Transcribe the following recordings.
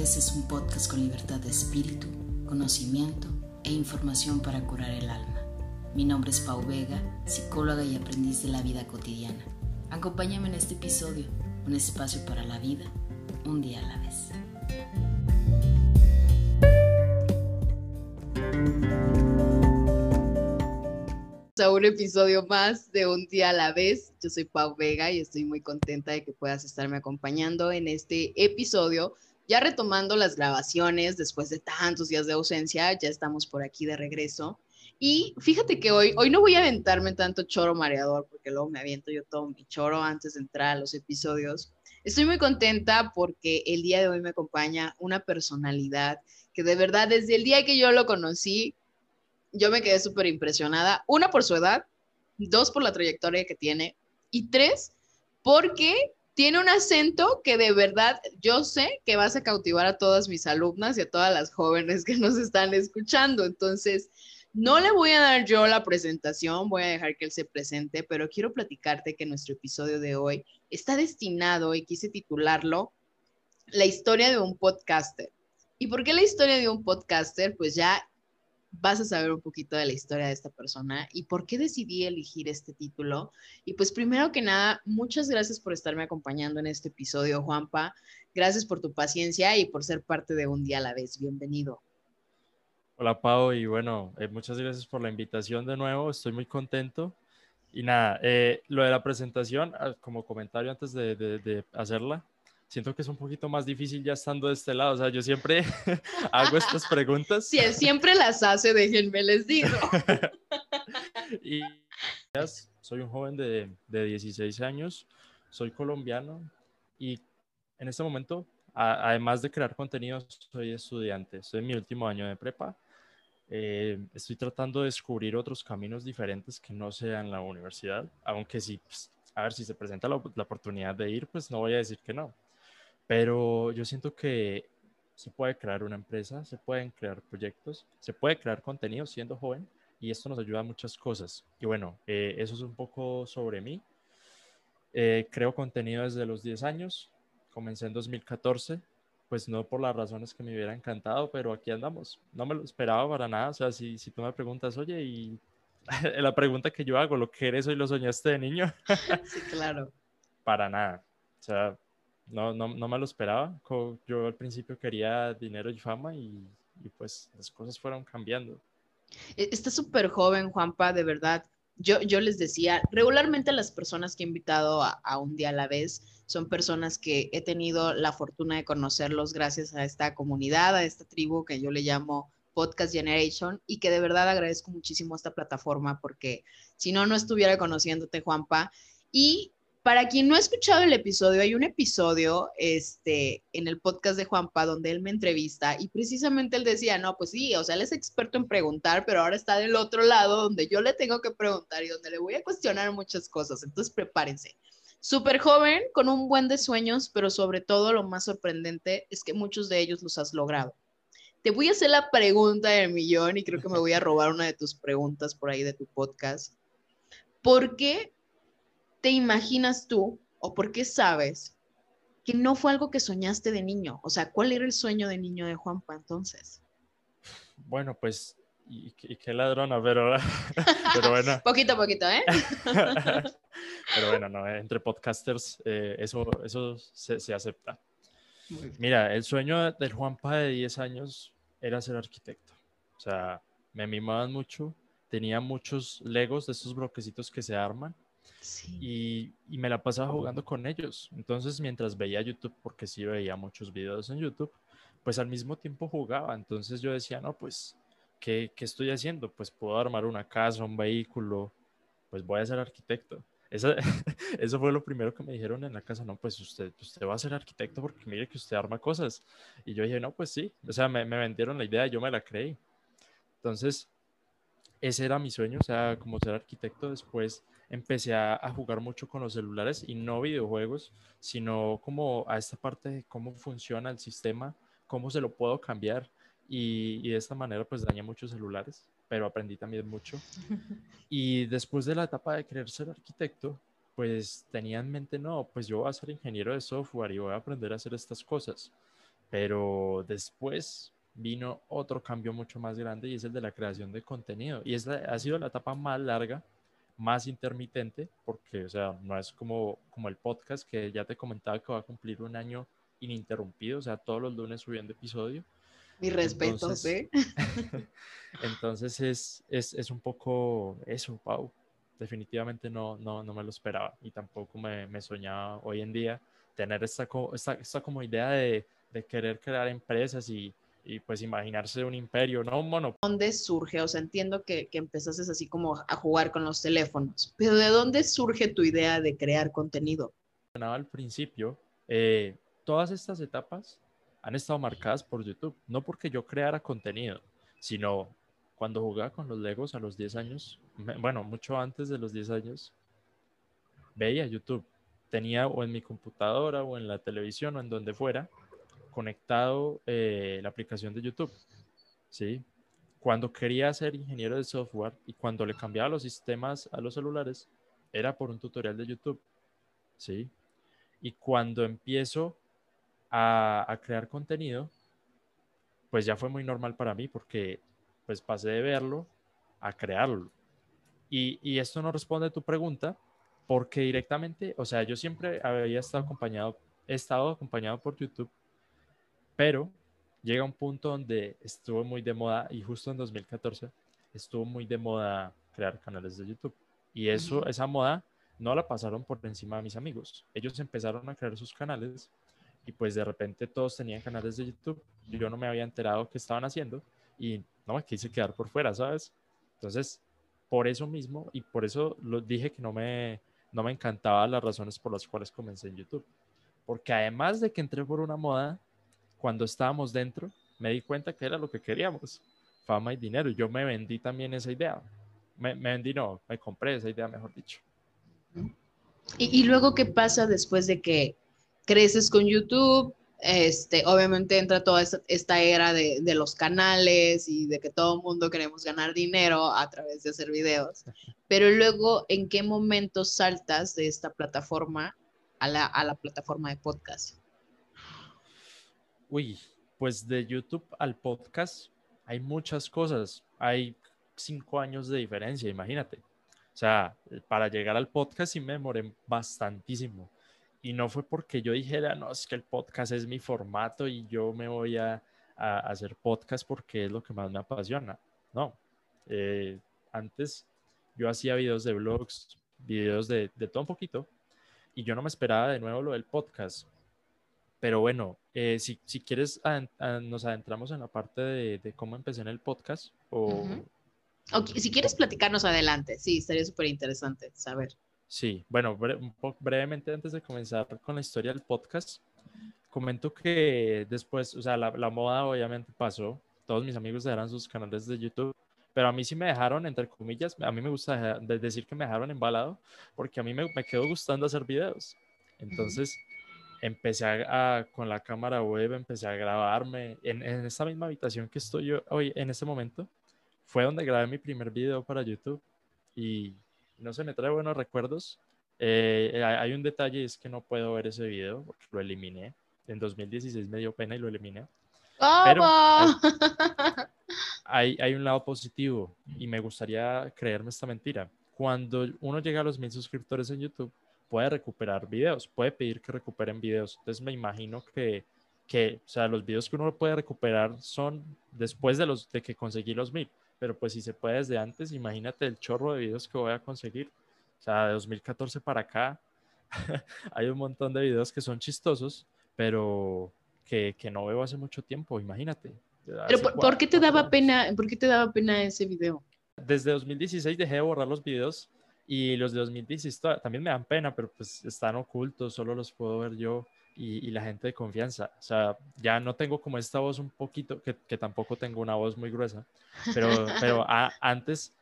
vez es un podcast con libertad de espíritu, conocimiento e información para curar el alma. Mi nombre es Pau Vega, psicóloga y aprendiz de la vida cotidiana. Acompáñame en este episodio, un espacio para la vida, un día a la vez. a un episodio más de Un día a la vez. Yo soy Pau Vega y estoy muy contenta de que puedas estarme acompañando en este episodio. Ya retomando las grabaciones después de tantos días de ausencia, ya estamos por aquí de regreso. Y fíjate que hoy, hoy no voy a aventarme tanto choro mareador, porque luego me aviento yo todo mi choro antes de entrar a los episodios. Estoy muy contenta porque el día de hoy me acompaña una personalidad que de verdad desde el día que yo lo conocí yo me quedé súper impresionada. Una, por su edad, dos, por la trayectoria que tiene, y tres, porque tiene un acento que de verdad yo sé que vas a cautivar a todas mis alumnas y a todas las jóvenes que nos están escuchando. Entonces, no le voy a dar yo la presentación, voy a dejar que él se presente, pero quiero platicarte que nuestro episodio de hoy está destinado y quise titularlo La historia de un podcaster. ¿Y por qué la historia de un podcaster? Pues ya vas a saber un poquito de la historia de esta persona y por qué decidí elegir este título. Y pues primero que nada, muchas gracias por estarme acompañando en este episodio, Juanpa. Gracias por tu paciencia y por ser parte de Un Día a la Vez. Bienvenido. Hola, Pau, y bueno, eh, muchas gracias por la invitación de nuevo. Estoy muy contento. Y nada, eh, lo de la presentación, ah, como comentario antes de hacerla, siento que es un poquito más difícil ya estando de este lado. O sea, yo siempre hago estas preguntas. Sí, siempre las hace, déjenme les digo. y soy un joven de, de 16 años, soy colombiano y en este momento, además de crear contenido, soy estudiante. Estoy en mi último año de prepa. Eh, estoy tratando de descubrir otros caminos diferentes que no sean la universidad, aunque sí, pues, a ver si se presenta la, la, oportunidad de ir, pues no voy a decir que no. Pero yo siento que se puede crear una empresa, se pueden crear proyectos, se puede crear contenido siendo joven y esto nos ayuda a muchas cosas. Y bueno, eh, eso es un poco sobre mí. Eh, creo contenido desde los 10 años, comencé en 2014, pues no por las razones que me hubiera encantado, pero aquí andamos. No me lo esperaba para nada. O sea, si, si tú me preguntas, oye, y la pregunta que yo hago, ¿lo que eres hoy lo soñaste de niño? sí, claro. Para nada. O sea, no, no, no me lo esperaba. Yo al principio quería dinero y fama y, pues las cosas fueron cambiando. E, está súper joven, Juanpa, de verdad. Yo, yo les decía, regularmente las personas que he invitado a, a, un día a la vez son personas que he tenido la fortuna de conocerlos gracias a esta comunidad, a esta tribu que yo le llamo Podcast Generation y que de verdad agradezco muchísimo esta plataforma porque si no, no estuviera conociéndote, Juanpa. Y para quien no ha escuchado el episodio, hay un episodio este, en el podcast de Juanpa donde él me entrevista y precisamente él decía, no, pues sí, o sea, él es experto en preguntar, pero ahora está del otro lado donde yo le tengo que preguntar y donde le voy a cuestionar muchas cosas. Entonces, prepárense. Súper joven, con un buen de sueños, pero sobre todo lo más sorprendente es que muchos de ellos los has logrado. Te voy a hacer la pregunta del millón y creo que me voy a robar una de tus preguntas por ahí de tu podcast. ¿Por qué te imaginas tú o por qué sabes que no fue algo que soñaste de niño? O sea, ¿cuál era el sueño de niño de Juanpa entonces? Bueno, pues, y, qué ladrona, pero, pero bueno. poquito a poquito, ¿eh? pero bueno, no, entre podcasters eh, eso, eso se, acepta. Mira, el sueño del Juanpa de 10 años era ser arquitecto. O sea, me mimaban mucho, tenía muchos legos de esos bloquecitos que se arman y, me la pasaba jugando con ellos. Entonces, mientras veía YouTube, porque sí veía muchos videos en YouTube, pues al mismo tiempo jugaba. Entonces yo decía, no, pues, ¿qué, qué estoy haciendo? Pues puedo armar una casa, un vehículo, pues voy a ser arquitecto. Eso, eso fue lo primero que me dijeron en la casa, no, pues usted, usted va a ser arquitecto porque mire que usted arma cosas. Y yo dije, no, pues sí, o sea, me, me vendieron la idea, yo me la creí. Entonces, ese era mi sueño, o sea, como ser arquitecto. Después empecé a, jugar mucho con los celulares y no videojuegos, sino como a esta parte de cómo funciona el sistema, cómo se lo puedo cambiar. Y, de esta manera pues dañé muchos celulares, pero aprendí también mucho. Y después de la etapa de querer ser arquitecto, pues tenía en mente, no, pues yo voy a ser ingeniero de software y voy a aprender a hacer estas cosas. Pero después vino otro cambio mucho más grande y es el de la creación de contenido. Y es ha sido la etapa más larga, más intermitente, porque, o sea, no es como, como el podcast que ya te comentaba que va a cumplir un año ininterrumpido, o sea, todos los lunes subiendo episodio. Mi respeto, ¿sí? entonces es, es, es, un poco eso, Pau. Definitivamente no, no, no me lo esperaba y tampoco me, me soñaba hoy en día tener esta, esta, esta como idea de, de querer crear empresas y, y pues imaginarse un imperio, no un mono. ¿Dónde surge? O sea, entiendo que, que empezaste así como a jugar con los teléfonos, pero ¿de dónde surge tu idea de crear contenido? Al principio, eh, todas estas etapas han estado marcadas por YouTube, no porque yo creara contenido, sino cuando jugaba con los Legos a los 10 años, bueno, mucho antes de los 10 años, veía YouTube. Tenía o en mi computadora o en la televisión o en donde fuera conectado eh, la aplicación de YouTube. ¿sí? Cuando quería ser ingeniero de software y cuando le cambiaba los sistemas a los celulares, era por un tutorial de YouTube. ¿sí? Y cuando empiezo a, crear contenido, pues ya fue muy normal para mí porque pues pasé de verlo a crearlo. Y, y, esto no responde a tu pregunta porque directamente, o sea, yo siempre había estado acompañado, he estado acompañado por YouTube pero llega un punto donde estuvo muy de moda y justo en 2014 estuvo muy de moda crear canales de YouTube. Y eso, esa moda no la pasaron por encima de mis amigos. Ellos empezaron a crear sus canales y pues de repente todos tenían canales de YouTube. Yo no me había enterado qué estaban haciendo y no me quise quedar por fuera, ¿sabes? Entonces, por eso mismo y por eso lo dije que no me, no me encantaba las razones por las cuales comencé en YouTube. Porque además de que entré por una moda, cuando estábamos dentro, me di cuenta que era lo que queríamos, fama y dinero. Y yo me vendí también esa idea. Me, vendí, no, me compré esa idea, mejor dicho. ¿Y, luego qué pasa después de que creces con YouTube? Este, obviamente entra toda esta, era de, de, los canales y de que todo el mundo queremos ganar dinero a través de hacer videos. Pero luego, ¿en qué momento saltas de esta plataforma a la, a la plataforma de podcast? Uy, pues de YouTube al podcast hay muchas cosas. Hay cinco años de diferencia, imagínate. O sea, para llegar al podcast sí me demoré bastantísimo. Y no fue porque yo dijera, no, es que el podcast es mi formato y yo me voy a, hacer podcast porque es lo que más me apasiona. No. Eh, antes yo hacía videos de blogs, videos de, de todo un poquito, y yo no me esperaba de nuevo lo del podcast pero bueno, eh, si, si, quieres, nos adentramos en la parte de, cómo empecé en el podcast. O... si quieres platicarnos adelante, sí, sería súper interesante saber. Sí, bueno, brevemente antes de comenzar con la historia del podcast, comento que después, o sea, la, la moda obviamente pasó, todos mis amigos dejaron sus canales de YouTube, pero a mí sí me dejaron, entre comillas, a mí me gusta decir que me dejaron embalado, porque a mí me, me quedó gustando hacer videos. Entonces empecé a, con la cámara web, empecé a grabarme en, en esta misma habitación que estoy yo hoy en este momento. Fue donde grabé mi primer video para YouTube y no se me trae buenos recuerdos. Eh, hay un detalle, es que no puedo ver ese video porque lo eliminé. En 2016 me dio pena y lo eliminé. Pero hay, hay, un lado positivo y me gustaría creerme esta mentira. Cuando uno llega a los mil suscriptores en YouTube, puede recuperar videos, puede pedir que recuperen videos. Entonces me imagino que, que o sea, los videos que uno puede recuperar son después de, los, de que conseguí los mil. Pero pues si se puede desde antes, imagínate el chorro de videos que voy a conseguir. O sea, de 2014 para acá hay un montón de videos que son chistosos, pero que, que no veo hace mucho tiempo, imagínate. Pero por, qué te daba pena, por qué te daba pena ese video? Desde 2016 dejé de borrar los videos y los de 2016 también me dan pena, pero pues están ocultos, solo los puedo ver yo y, la gente de confianza. O sea, ya no tengo como esta voz un poquito, que, que tampoco tengo una voz muy gruesa, pero, pero antes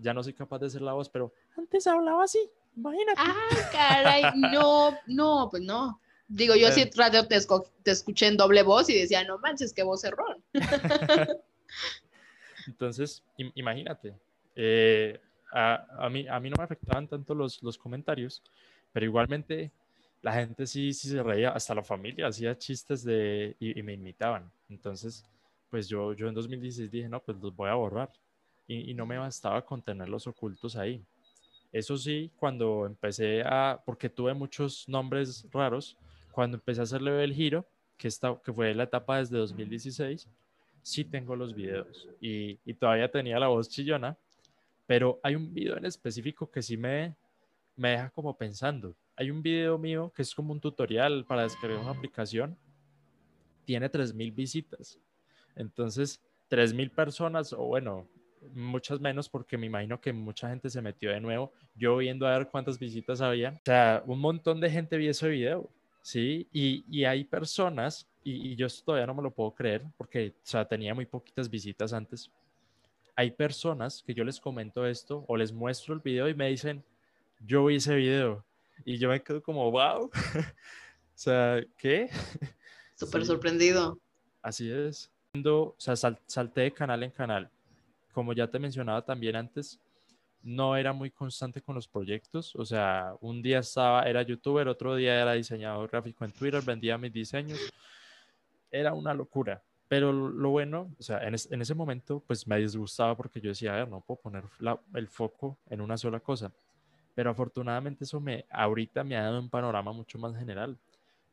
ya no soy capaz de hacer la voz, pero antes hablaba así, imagínate. Ah, caray, no, no, pues no. Digo, yo sí radio te, te, escuché en doble voz y decía, no manches, qué voz errón. Entonces, imagínate. Eh, a, mí, a mí no me afectaban tanto los, los comentarios, pero igualmente la gente sí, sí se reía, hasta la familia hacía chistes de, y, me imitaban. Entonces, pues yo, yo en 2016 dije, no, pues los voy a borrar. Y, no me bastaba con tenerlos ocultos ahí. Eso sí, cuando empecé a, porque tuve muchos nombres raros, cuando empecé a hacerle el giro, que, está, que fue la etapa desde 2016, sí tengo los videos y, y, todavía tenía la voz chillona, pero hay un video en específico que sí me, me deja como pensando. Hay un video mío que es como un tutorial para descargar una aplicación, tiene 3.000 visitas. Entonces, 3.000 personas, o bueno, muchas menos porque me imagino que mucha gente se metió de nuevo, yo viendo a ver cuántas visitas había. O sea, un montón de gente vio ese video, ¿sí? Y, y hay personas, y, y, yo todavía no me lo puedo creer porque, o sea, tenía muy poquitas visitas antes. Hay personas que yo les comento esto o les muestro el video y me dicen, yo vi ese video. Y yo me quedo como, wow. o sea, ¿qué? Súper sorprendido. Así es. O sea, salté de canal en canal como ya te mencionaba también antes, no era muy constante con los proyectos. O sea, un día estaba, era youtuber, otro día era diseñador gráfico en Twitter, vendía mis diseños. Era una locura. Pero lo bueno, o sea, en, ese momento, pues me disgustaba porque yo decía, a ver, no puedo poner el foco en una sola cosa. Pero afortunadamente eso me, ahorita me ha dado un panorama mucho más general.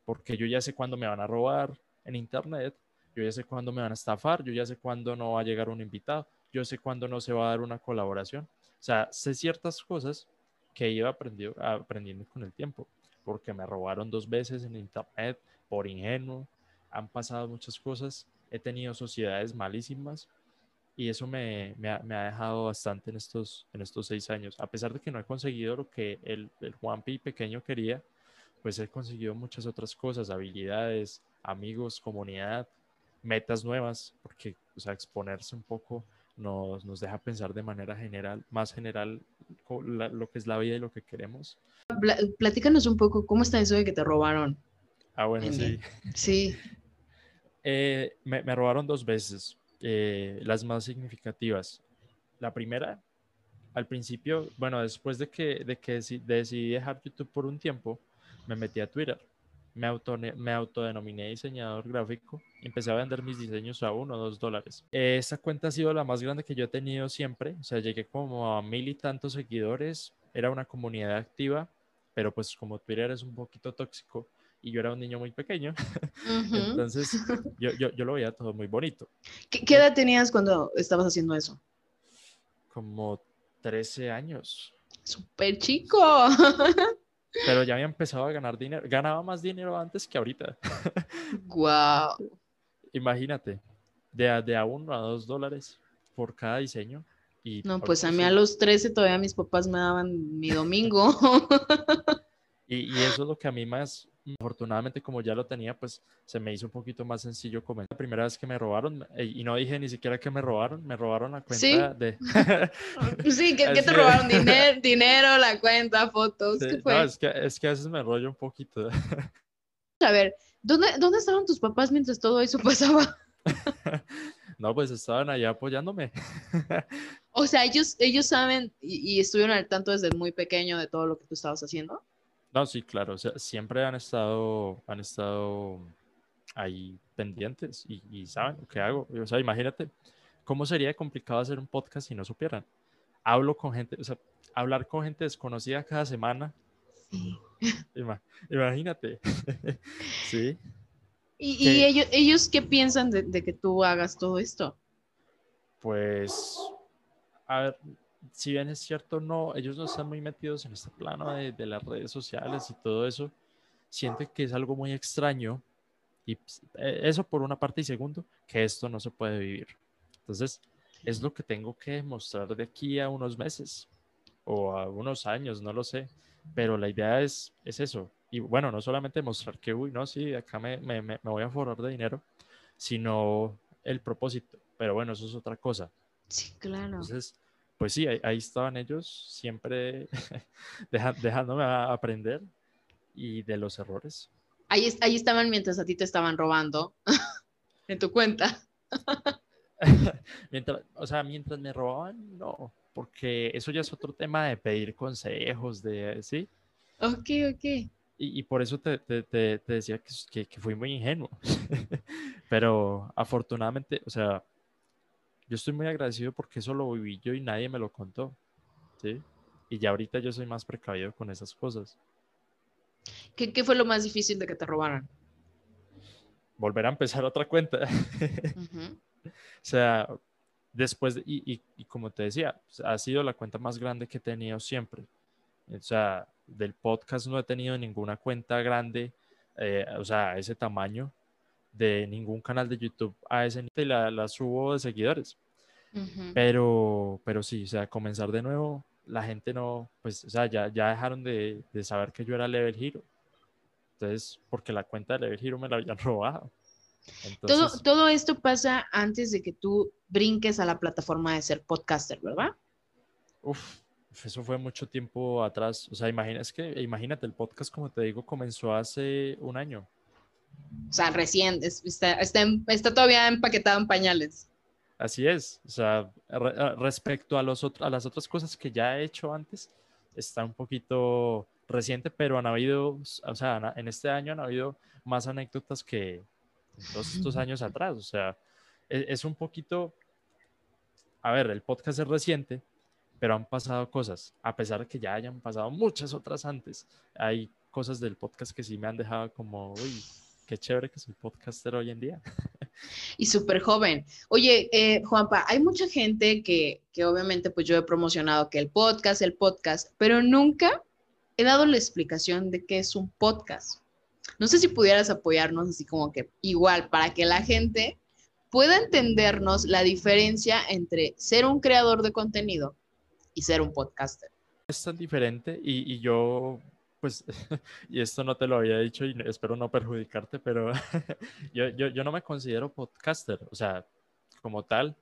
Porque yo ya sé cuándo me van a robar en internet, yo ya sé cuándo me van a estafar, yo ya sé cuándo no va a llegar un invitado yo sé cuándo no se va a dar una colaboración. O sea, sé ciertas cosas que iba aprendiendo, aprendiendo con el tiempo, porque me robaron dos veces en internet por ingenuo, han pasado muchas cosas, he tenido sociedades malísimas y eso me, me, ha, dejado bastante en estos, en estos seis años. A pesar de que no he conseguido lo que el, el Juanpi pequeño quería, pues he conseguido muchas otras cosas, habilidades, amigos, comunidad, metas nuevas, porque, o sea, exponerse un poco nos, nos deja pensar de manera general, más general, lo que es la vida y lo que queremos. Platícanos un poco, ¿cómo está eso de que te robaron? Ah, bueno, sí. Sí. Eh, me, robaron dos veces, eh, las más significativas. La primera, al principio, bueno, después de que, de que decidí dejar YouTube por un tiempo, me metí a Twitter me, auto, me autodenominé diseñador gráfico y empecé a vender mis diseños a uno o dos dólares. Esa cuenta ha sido la más grande que yo he tenido siempre, o sea, llegué como a mil y tantos seguidores, era una comunidad activa, pero pues como Twitter es un poquito tóxico y yo era un niño muy pequeño, entonces yo, yo, yo, lo veía todo muy bonito. ¿Qué, ¿Qué edad tenías cuando estabas haciendo eso? Como 13 años. Súper chico. Pero ya había empezado a ganar dinero. Ganaba más dinero antes que ahorita. ¡Guau! Imagínate, de a, de a uno a dos dólares por cada diseño. Y no, pues a mí a los 13 todavía mis papás me daban mi domingo. y, y, eso es lo que a mí más, afortunadamente como ya lo tenía, pues se me hizo un poquito más sencillo comentar. La primera vez que me robaron, eh, y no dije ni siquiera que me robaron, me robaron la cuenta de... sí, que, te robaron dinero, la cuenta, fotos. No, es que, es que a veces me rollo un poquito. a ver, ¿dónde, ¿dónde estaban tus papás mientras todo eso pasaba? no, pues estaban allá apoyándome. o sea, ellos, ellos saben y, y estuvieron al tanto desde muy pequeño de todo lo que tú estabas haciendo. No, sí, claro. O sea, siempre han estado, han estado ahí pendientes y, saben lo que hago. O sea, imagínate, ¿cómo sería complicado hacer un podcast si no supieran? Hablo con gente, o sea, hablar con gente desconocida cada semana. Sí. imagínate. sí. ¿Y, ellos, ellos qué piensan de, de que tú hagas todo esto? Pues, a ver, si bien es cierto, no, ellos no están muy metidos en este plano de, de las redes sociales y todo eso, sienten que es algo muy extraño y pues, e, eso por una parte y segundo, que esto no se puede vivir. Entonces, es lo que tengo que demostrar de aquí a unos meses o a unos años, no lo sé, pero la idea es, es eso. Y bueno, no solamente mostrar que, uy, no, sí, acá me, me, me voy a forrar de dinero, sino el propósito. Pero bueno, eso es otra cosa. Sí, claro. Entonces, pues sí, ahí, estaban ellos, siempre dejándome aprender y de los errores. Ahí, ahí estaban mientras a ti te estaban robando en tu cuenta. mientras, o sea, mientras me robaban, no, porque eso ya es otro tema de pedir consejos, de, ¿sí? Ok, ok. y, por eso te, te, te, decía que, que, fui muy ingenuo. Pero afortunadamente, o sea, yo estoy muy agradecido porque eso lo viví yo y nadie me lo contó. ¿sí? Y ya ahorita yo soy más precavido con esas cosas. ¿Qué, qué fue lo más difícil de que te robaran? Volver a empezar otra cuenta. o sea, después, y, y, y, como te decía, ha sido la cuenta más grande que he tenido siempre. O sea, del podcast no he tenido ninguna cuenta grande, eh, o sea, ese tamaño, de ningún canal de YouTube a ese nivel, la, la subo de seguidores. Pero, pero sí, o sea, comenzar de nuevo, la gente no, pues, o sea, ya, ya dejaron de, de saber que yo era Level Hero. Entonces, porque la cuenta de Level Hero me la habían robado. todo, todo esto pasa antes de que tú brinques a la plataforma de ser podcaster, ¿verdad? Uf, eso fue mucho tiempo atrás. O sea, imagina, que, imagínate, el podcast, como te digo, comenzó hace un año. O sea, recién, está, está, todavía empaquetado en pañales. Así es. O sea, respecto a, los a las otras cosas que ya he hecho antes, está un poquito reciente, pero han habido, o sea, en este año han habido más anécdotas que todos estos años atrás. O sea, es, es un poquito, a ver, el podcast es reciente, pero han pasado cosas, a pesar de que ya hayan pasado muchas otras antes. Hay cosas del podcast que sí me han dejado como, uy, qué chévere que soy podcaster hoy en día. Y súper joven. Oye, eh, Juanpa, hay mucha gente que, que obviamente pues yo he promocionado que el podcast, el podcast, pero nunca he dado la explicación de qué es un podcast. No sé si pudieras apoyarnos así como que igual para que la gente pueda entendernos la diferencia entre ser un creador de contenido y ser un podcaster. Es tan diferente y, y yo, pues, y esto no te lo había dicho y espero no perjudicarte, pero yo, yo, yo no me considero podcaster, o sea, como tal,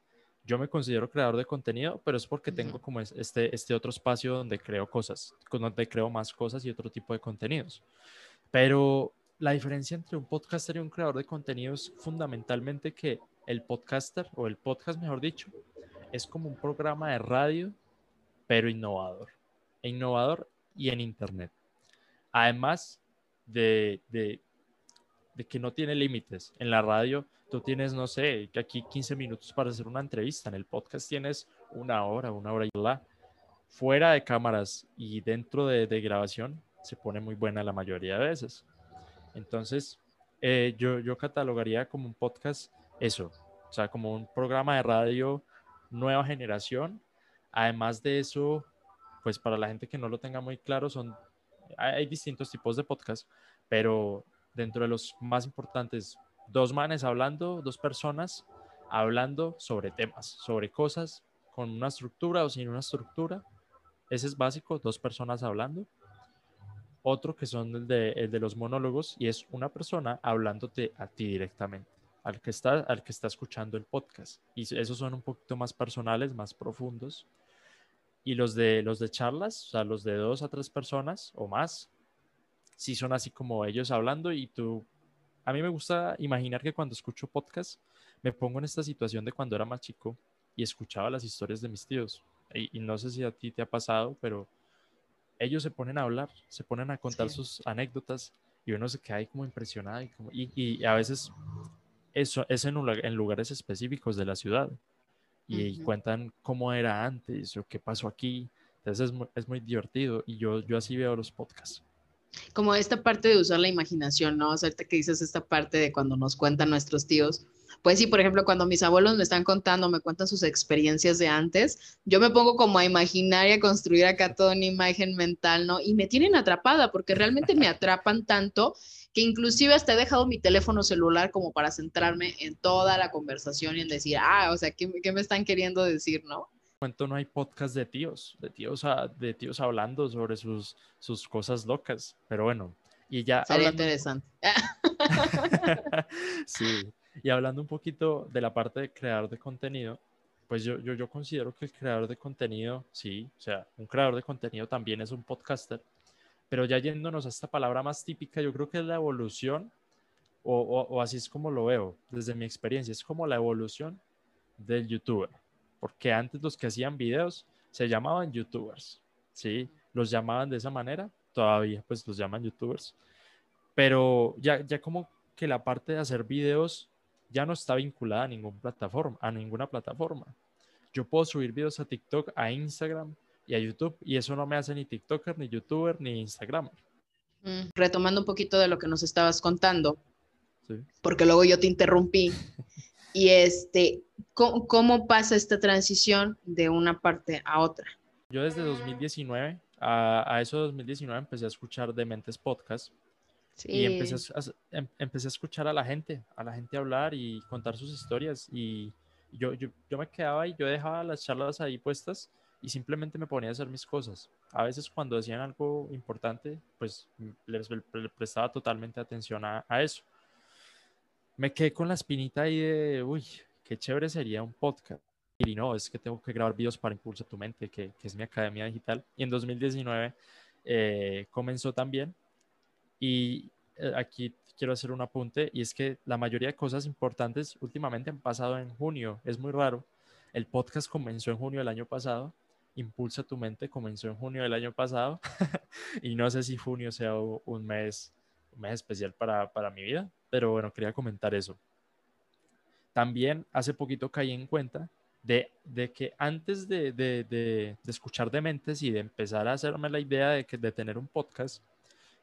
yo me considero creador de contenido, pero es porque tengo como este, este otro espacio donde creo cosas, donde creo más cosas y otro tipo de contenidos. Pero la diferencia entre un podcaster y un creador de contenido es fundamentalmente que el podcaster, o el podcast mejor dicho, es como un programa de radio pero innovador. E innovador y en Internet. Además de, de, que no tiene límites. En la radio tú tienes, no sé, aquí 15 minutos para hacer una entrevista. En el podcast tienes una hora, una hora y la. Fuera de cámaras y dentro de, grabación se pone muy buena la mayoría de veces. Entonces, eh, yo, yo catalogaría como un podcast eso, o sea, como un programa de radio nueva generación Además de eso, pues para la gente que no lo tenga muy claro, son, hay distintos tipos de podcast, pero dentro de los más importantes, dos manes hablando, dos personas hablando sobre temas, sobre cosas con una estructura o sin una estructura. Ese es básico, dos personas hablando. Otro que son el de, el de los monólogos y es una persona hablándote a ti directamente, al que, está, al que está escuchando el podcast. Y esos son un poquito más personales, más profundos. Y los de, los de charlas, o sea, los de dos a tres personas o más, sí son así como ellos hablando y tú... A mí me gusta imaginar que cuando escucho podcast me pongo en esta situación de cuando era más chico y escuchaba las historias de mis tíos. Y, no sé si a ti te ha pasado, pero ellos se ponen a hablar, se ponen a contar sus anécdotas y uno se queda ahí como impresionado y, como, y, a veces eso es en, en, lugares específicos de la ciudad y, cuentan cómo era antes o qué pasó aquí. Entonces es muy, es muy divertido y yo, yo así veo los podcasts. Como esta parte de usar la imaginación, ¿no? O sea, ahorita que dices esta parte de cuando nos cuentan nuestros tíos, pues sí, por ejemplo, cuando mis abuelos me están contando, me cuentan sus experiencias de antes, yo me pongo como a imaginar y a construir acá toda una imagen mental, ¿no? Y me tienen atrapada porque realmente me atrapan tanto que inclusive hasta he dejado mi teléfono celular como para centrarme en toda la conversación y en decir, ah, o sea, ¿qué, qué me están queriendo decir, no? momento no hay podcast de tíos, de tíos, de tíos hablando sobre sus, sus cosas locas, pero bueno, y ya... Sería interesante. sí, y hablando un poquito de la parte de creador de contenido, pues yo, yo, yo considero que el creador de contenido, sí, o sea, un creador de contenido también es un podcaster, pero ya yéndonos a esta palabra más típica, yo creo que es la evolución, o, así es como lo veo desde mi experiencia, es como la evolución del youtuber. Porque antes los que hacían videos se llamaban youtubers, ¿sí? Los llamaban de esa manera. todavía pues los llaman youtubers, pero ya, ya como que la parte de hacer videos ya no está vinculada a ninguna plataforma, a ninguna plataforma. Yo puedo subir videos a TikTok, a Instagram y a YouTube y eso no me hace ni TikToker, ni YouTuber, ni Instagram. Mm, retomando un poquito de lo que nos estabas contando, porque luego yo te interrumpí. y este, ¿cómo, pasa esta transición de una parte a otra? Yo desde 2019, a, a eso 2019 empecé a escuchar Dementes Podcast. Y empecé a, em, empecé a escuchar a la gente, a la gente hablar y contar sus historias. Y yo, yo, yo me quedaba y yo dejaba las charlas ahí puestas y simplemente me ponía a hacer mis cosas. A veces cuando decían algo importante, pues les, prestaba totalmente atención a, eso. Me quedé con la espinita ahí de, uy, qué chévere sería un podcast. Y no, es que tengo que grabar videos para Impulsa tu Mente, que, que es mi academia digital. Y en 2019 eh, comenzó también. Y eh, aquí quiero hacer un apunte, y es que la mayoría de cosas importantes últimamente han pasado en junio. Es muy raro. El podcast comenzó en junio del año pasado Impulsa tu mente comenzó en junio del año pasado y no sé si junio sea un mes, un mes especial para, para mi vida, pero bueno, quería comentar eso. También hace poquito caí en cuenta de, de que antes de, de, de, escuchar Dementes y de empezar a hacerme la idea de, que, de tener un podcast,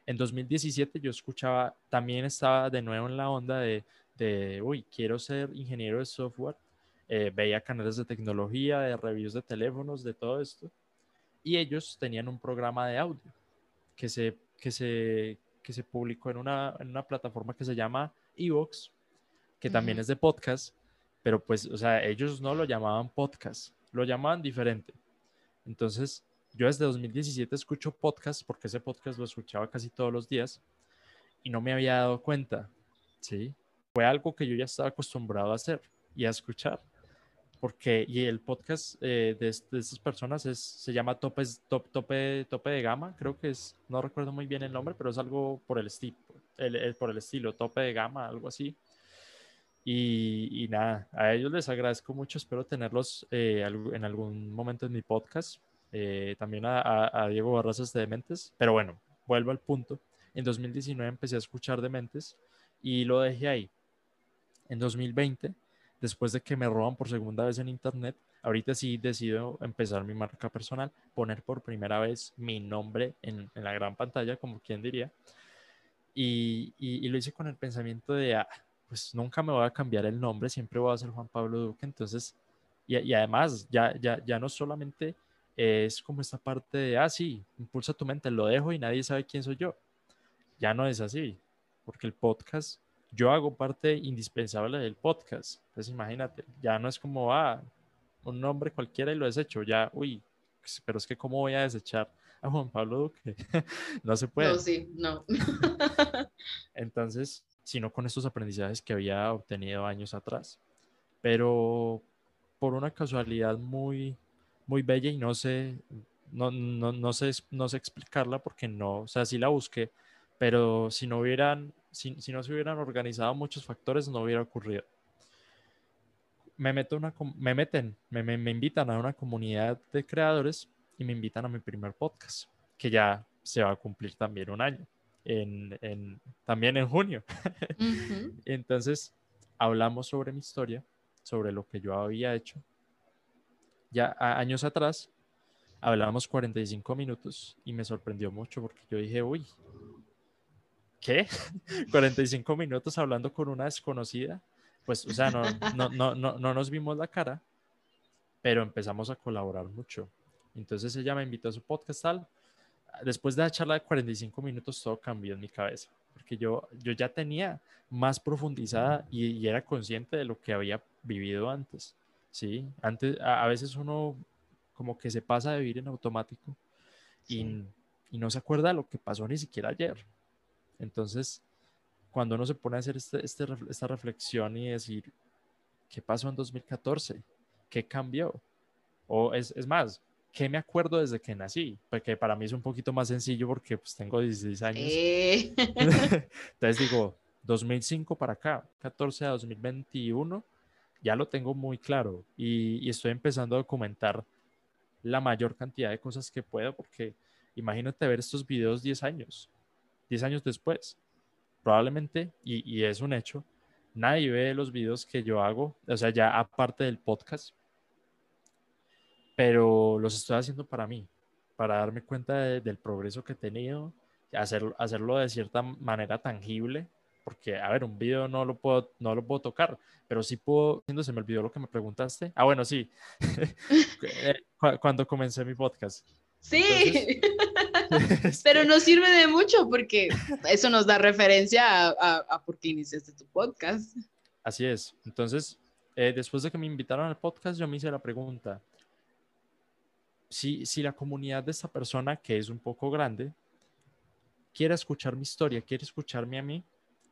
en 2017 yo escuchaba, también estaba de nuevo en la onda de, de uy, quiero ser ingeniero de software eh, veía canales de tecnología, de reviews de teléfonos, de todo esto. Y ellos tenían un programa de audio que se, que se, que se publicó en una, en una plataforma que se llama Evox, que también es de podcast, pero pues, o sea, ellos no lo llamaban podcast, lo llamaban diferente. Entonces, yo desde 2017 escucho podcast porque ese podcast lo escuchaba casi todos los días y no me había dado cuenta, ¿sí? Fue algo que yo ya estaba acostumbrado a hacer y a escuchar porque y el podcast eh, de, de, estas personas es, se llama Topes, top, tope, tope de Gama, creo que es, no recuerdo muy bien el nombre, pero es algo por el, estilo, el, por el estilo, Tope de Gama, algo así. Y, y nada, a ellos les agradezco mucho, espero tenerlos eh, en algún momento en mi podcast, eh, también a, a, Diego Barrazas de Dementes, pero bueno, vuelvo al punto. En 2019 empecé a escuchar Dementes y lo dejé ahí. En 2020 después de que me roban por segunda vez en internet, ahorita sí decido empezar mi marca personal, poner por primera vez mi nombre en, la gran pantalla, como quien diría. Y, y, lo hice con el pensamiento de, ah, pues nunca me voy a cambiar el nombre, siempre voy a ser Juan Pablo Duque. Entonces, y, y además, ya, ya, ya no solamente es como esta parte de, ah, sí, impulsa tu mente, lo dejo y nadie sabe quién soy yo. Ya no es así, porque el podcast yo hago parte indispensable del podcast. Entonces imagínate, ya no es como, ah, un nombre cualquiera y lo desecho, ya, uy, pero es que cómo voy a desechar a Juan Pablo Duque. no se puede. No, sí, no. Entonces, sino con estos aprendizajes que había obtenido años atrás. Pero por una casualidad muy, muy bella y no sé, no, no, no sé, no sé explicarla porque no, o sea, sí la busqué, pero si no hubieran si, no se hubieran organizado muchos factores, no hubiera ocurrido. Me, meto una, me meten, me, me, invitan a una comunidad de creadores y me invitan a mi primer podcast, que ya se va a cumplir también un año, en, en, también en junio. Entonces, hablamos sobre mi historia, sobre lo que yo había hecho. Ya años atrás, hablamos 45 minutos y me sorprendió mucho porque yo dije, uy, ¿qué? 45 minutos hablando con una desconocida. Pues, o sea, no, no, no, no, no nos vimos la cara, pero empezamos a colaborar mucho. Entonces ella me invitó a su podcast tal. Después de la charla de 45 minutos, todo cambió en mi cabeza, porque yo, yo ya tenía más profundizada y, era consciente de lo que había vivido antes. Sí, antes, a, veces uno como que se pasa de vivir en automático y, y no se acuerda de lo que pasó ni siquiera ayer. Entonces, cuando uno se pone a hacer este, este esta reflexión y decir, ¿qué pasó en 2014? ¿Qué cambió? O es, es, más, ¿qué me acuerdo desde que nací? Porque para mí es un poquito más sencillo porque pues tengo 16 años. Eh. Entonces digo, 2005 para acá, 14 a 2021, ya lo tengo muy claro y, estoy empezando a documentar la mayor cantidad de cosas que puedo porque imagínate ver estos videos 10 años, 10 años después. Probablemente, y, y es un hecho, nadie ve los videos que yo hago, o sea, ya aparte del podcast, pero los estoy haciendo para mí, para darme cuenta del progreso que he tenido, hacer, hacerlo de cierta manera tangible, porque, a ver, un video no lo puedo, no lo puedo tocar, pero sí puedo, se me olvidó lo que me preguntaste. Ah, bueno, sí, eh, cuando comencé mi podcast. Sí, pero nos sirve de mucho porque eso nos da referencia a, a, por qué iniciaste tu podcast. Así es. Entonces, eh, después de que me invitaron al podcast, yo me hice la pregunta, si, si la comunidad de esta persona, que es un poco grande, quiere escuchar mi historia, quiere escucharme a mí,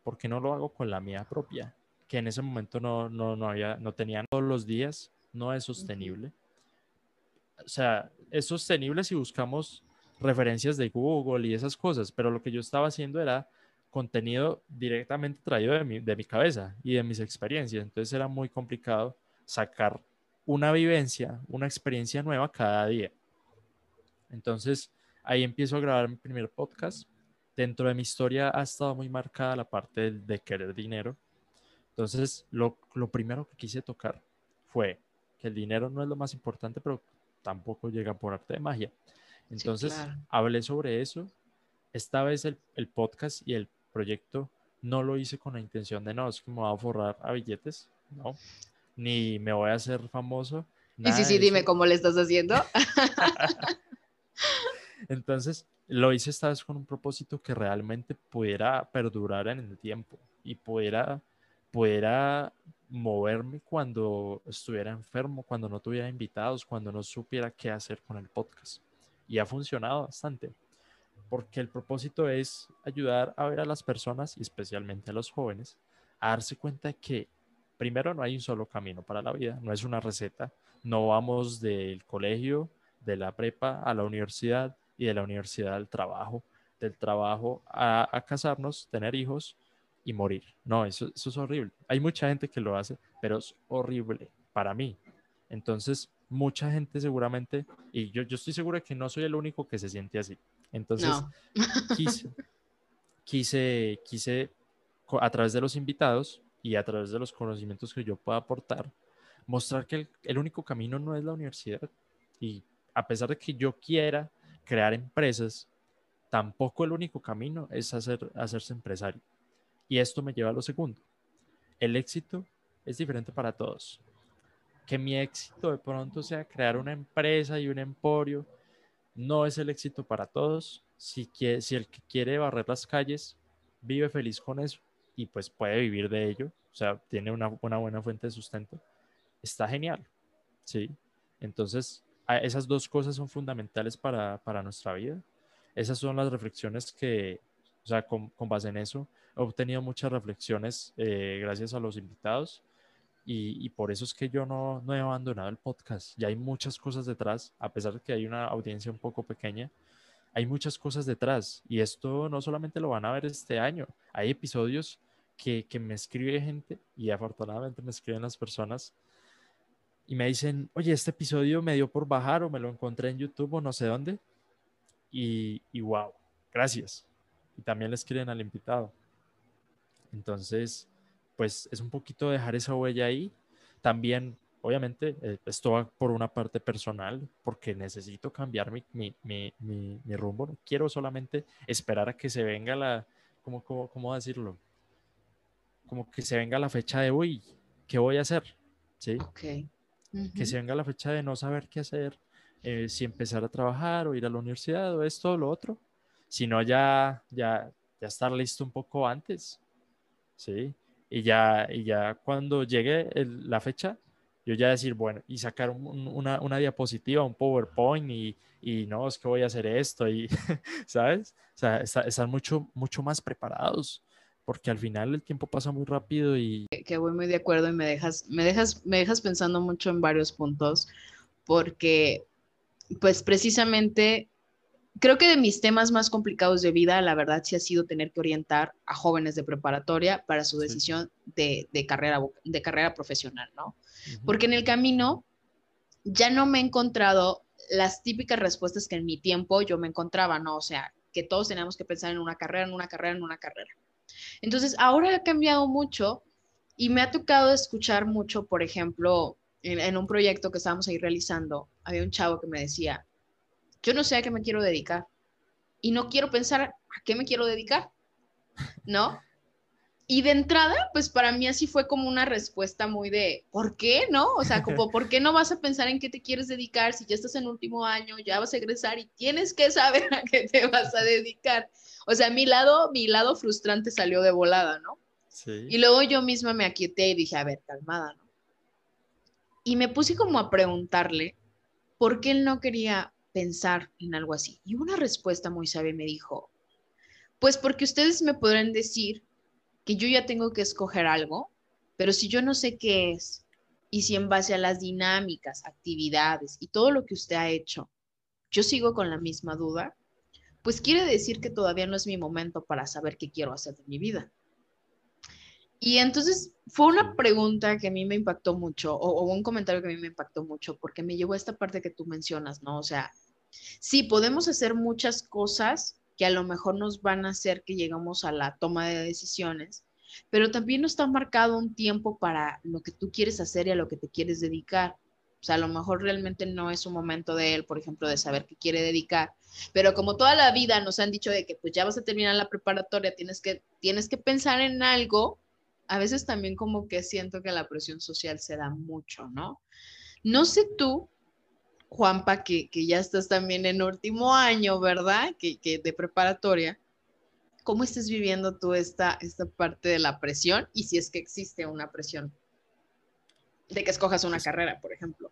¿por qué no lo hago con la mía propia? Que en ese momento no, no, no, había, no tenía todos los días, no es sostenible. O sea, es sostenible si buscamos referencias de Google y esas cosas, pero lo que yo estaba haciendo era contenido directamente traído de mi, de mi cabeza y de mis experiencias. Entonces era muy complicado sacar una vivencia, una experiencia nueva cada día. Entonces ahí empiezo a grabar mi primer podcast dentro de mi historia ha estado muy marcada la parte de, querer dinero. Entonces, lo, primero que quise tocar fue que el dinero no es lo más importante, pero tampoco llega por arte de magia. Entonces, hablé sobre eso. Esta vez el, podcast y el proyecto no lo hice con la intención de no, es que me voy a forrar a billetes, no, ni me voy a hacer famoso. Y sí, sí, dime cómo le estás haciendo. Entonces, lo hice esta vez con un propósito que realmente pudiera perdurar en el tiempo y pudiera, pudiera moverme cuando estuviera enfermo, cuando no tuviera invitados, cuando no supiera qué hacer con el podcast. Y ha funcionado bastante, porque el propósito es ayudar a ver a las personas y especialmente a los jóvenes a darse cuenta de que primero no hay un solo camino para la vida, no es una receta, no vamos del colegio, de la prepa a la universidad, y de la universidad al trabajo, del trabajo a, casarnos, tener hijos y morir. No, eso, eso es horrible. Hay mucha gente que lo hace, pero es horrible para mí. Entonces, mucha gente seguramente, y yo, yo estoy seguro de que no soy el único que se siente así. Entonces, quise, quise, quise, a través de los invitados y a través de los conocimientos que yo pueda aportar, mostrar que el, el único camino no es la universidad. Y a pesar de que yo quiera crear empresas, tampoco el único camino es hacer, hacerse empresario. Y esto me lleva a lo segundo. El éxito es diferente para todos. Que mi éxito de pronto sea crear una empresa y un emporio, no es el éxito para todos. Si, si el que quiere barrer las calles vive feliz con eso y pues puede vivir de ello, o sea, tiene una, una buena fuente de sustento, está genial. ¿sí? Entonces, esas dos cosas son fundamentales para, para, nuestra vida. Esas son las reflexiones que, o sea, con, con base en eso, he obtenido muchas reflexiones eh, gracias a los invitados y, y, por eso es que yo no, no he abandonado el podcast. Ya hay muchas cosas detrás, a pesar de que hay una audiencia un poco pequeña, hay muchas cosas detrás y esto no solamente lo van a ver este año, hay episodios que, que me escribe gente y afortunadamente me escriben las personas y me dicen, oye, este episodio me dio por bajar o me lo encontré en YouTube o no sé dónde. Y, y wow, gracias. Y también les quieren al invitado. Entonces, pues es un poquito dejar esa huella ahí. También, obviamente, eh, esto va por una parte personal, porque necesito cambiar mi, mi, mi, mi, rumbo. No quiero solamente esperar a que se venga la, ¿cómo, cómo, cómo decirlo? Como que se venga la fecha de hoy. ¿Qué voy a hacer? ¿Sí? Okay que se venga la fecha de no saber qué hacer, eh, si empezar a trabajar o ir a la universidad o esto o lo otro, sino ya, ya, ya estar listo un poco antes, ¿sí? Y ya, y ya cuando llegue la fecha, yo ya decir, bueno, y sacar una, una, diapositiva, un PowerPoint y, y, no, es que voy a hacer esto y, ¿sabes? O sea, estar mucho, mucho más preparados porque al final el tiempo pasa muy rápido y... Que voy muy de acuerdo y me dejas, me dejas, me dejas pensando mucho en varios puntos, porque pues precisamente creo que de mis temas más complicados de vida, la verdad sí ha sido tener que orientar a jóvenes de preparatoria para su decisión de, de, carrera, de carrera profesional, ¿no? Porque en el camino ya no me he encontrado las típicas respuestas que en mi tiempo yo me encontraba, ¿no? O sea, que todos teníamos que pensar en una carrera, en una carrera, en una carrera. Entonces, ahora ha cambiado mucho y me ha tocado escuchar mucho, por ejemplo, en, un proyecto que estábamos ahí realizando, había un chavo que me decía, yo no sé a qué me quiero dedicar y no quiero pensar a qué me quiero dedicar, ¿no? Y de entrada, pues para mí así fue como una respuesta muy de, ¿por qué no? O sea, como, ¿por qué no vas a pensar en qué te quieres dedicar si ya estás en último año, ya vas a egresar y tienes que saber a qué te vas a dedicar? O sea, mi lado, mi lado frustrante salió de volada, ¿no? Sí. Y luego yo misma me aquieté y dije, a ver, calmada, ¿no? Y me puse como a preguntarle por qué él no quería pensar en algo así. Y una respuesta muy sabia me dijo, pues porque ustedes me podrán decir que yo ya tengo que escoger algo, pero si yo no sé qué es y si en base a las dinámicas, actividades y todo lo que usted ha hecho, yo sigo con la misma duda, pues quiere decir que todavía no es mi momento para saber qué quiero hacer de mi vida. Y entonces fue una pregunta que a mí me impactó mucho, o, o, un comentario que a mí me impactó mucho, porque me llevó a esta parte que tú mencionas, ¿no? O sea, sí, podemos hacer muchas cosas que a lo mejor nos van a hacer que lleguemos a la toma de decisiones, pero también no está marcado un tiempo para lo que tú quieres hacer y a lo que te quieres dedicar. O sea, a lo mejor realmente no es un momento de él, por ejemplo, de saber qué quiere dedicar. Pero como toda la vida nos han dicho de que pues ya vas a terminar la preparatoria, tienes que, tienes que pensar en algo, a veces también como que siento que la presión social se da mucho, ¿no? No sé tú, Juanpa, que, que ya estás también en último año, ¿verdad? Que, que de preparatoria. ¿Cómo estás viviendo tú esta, esta parte de la presión y si es que existe una presión de que escojas una carrera, por ejemplo?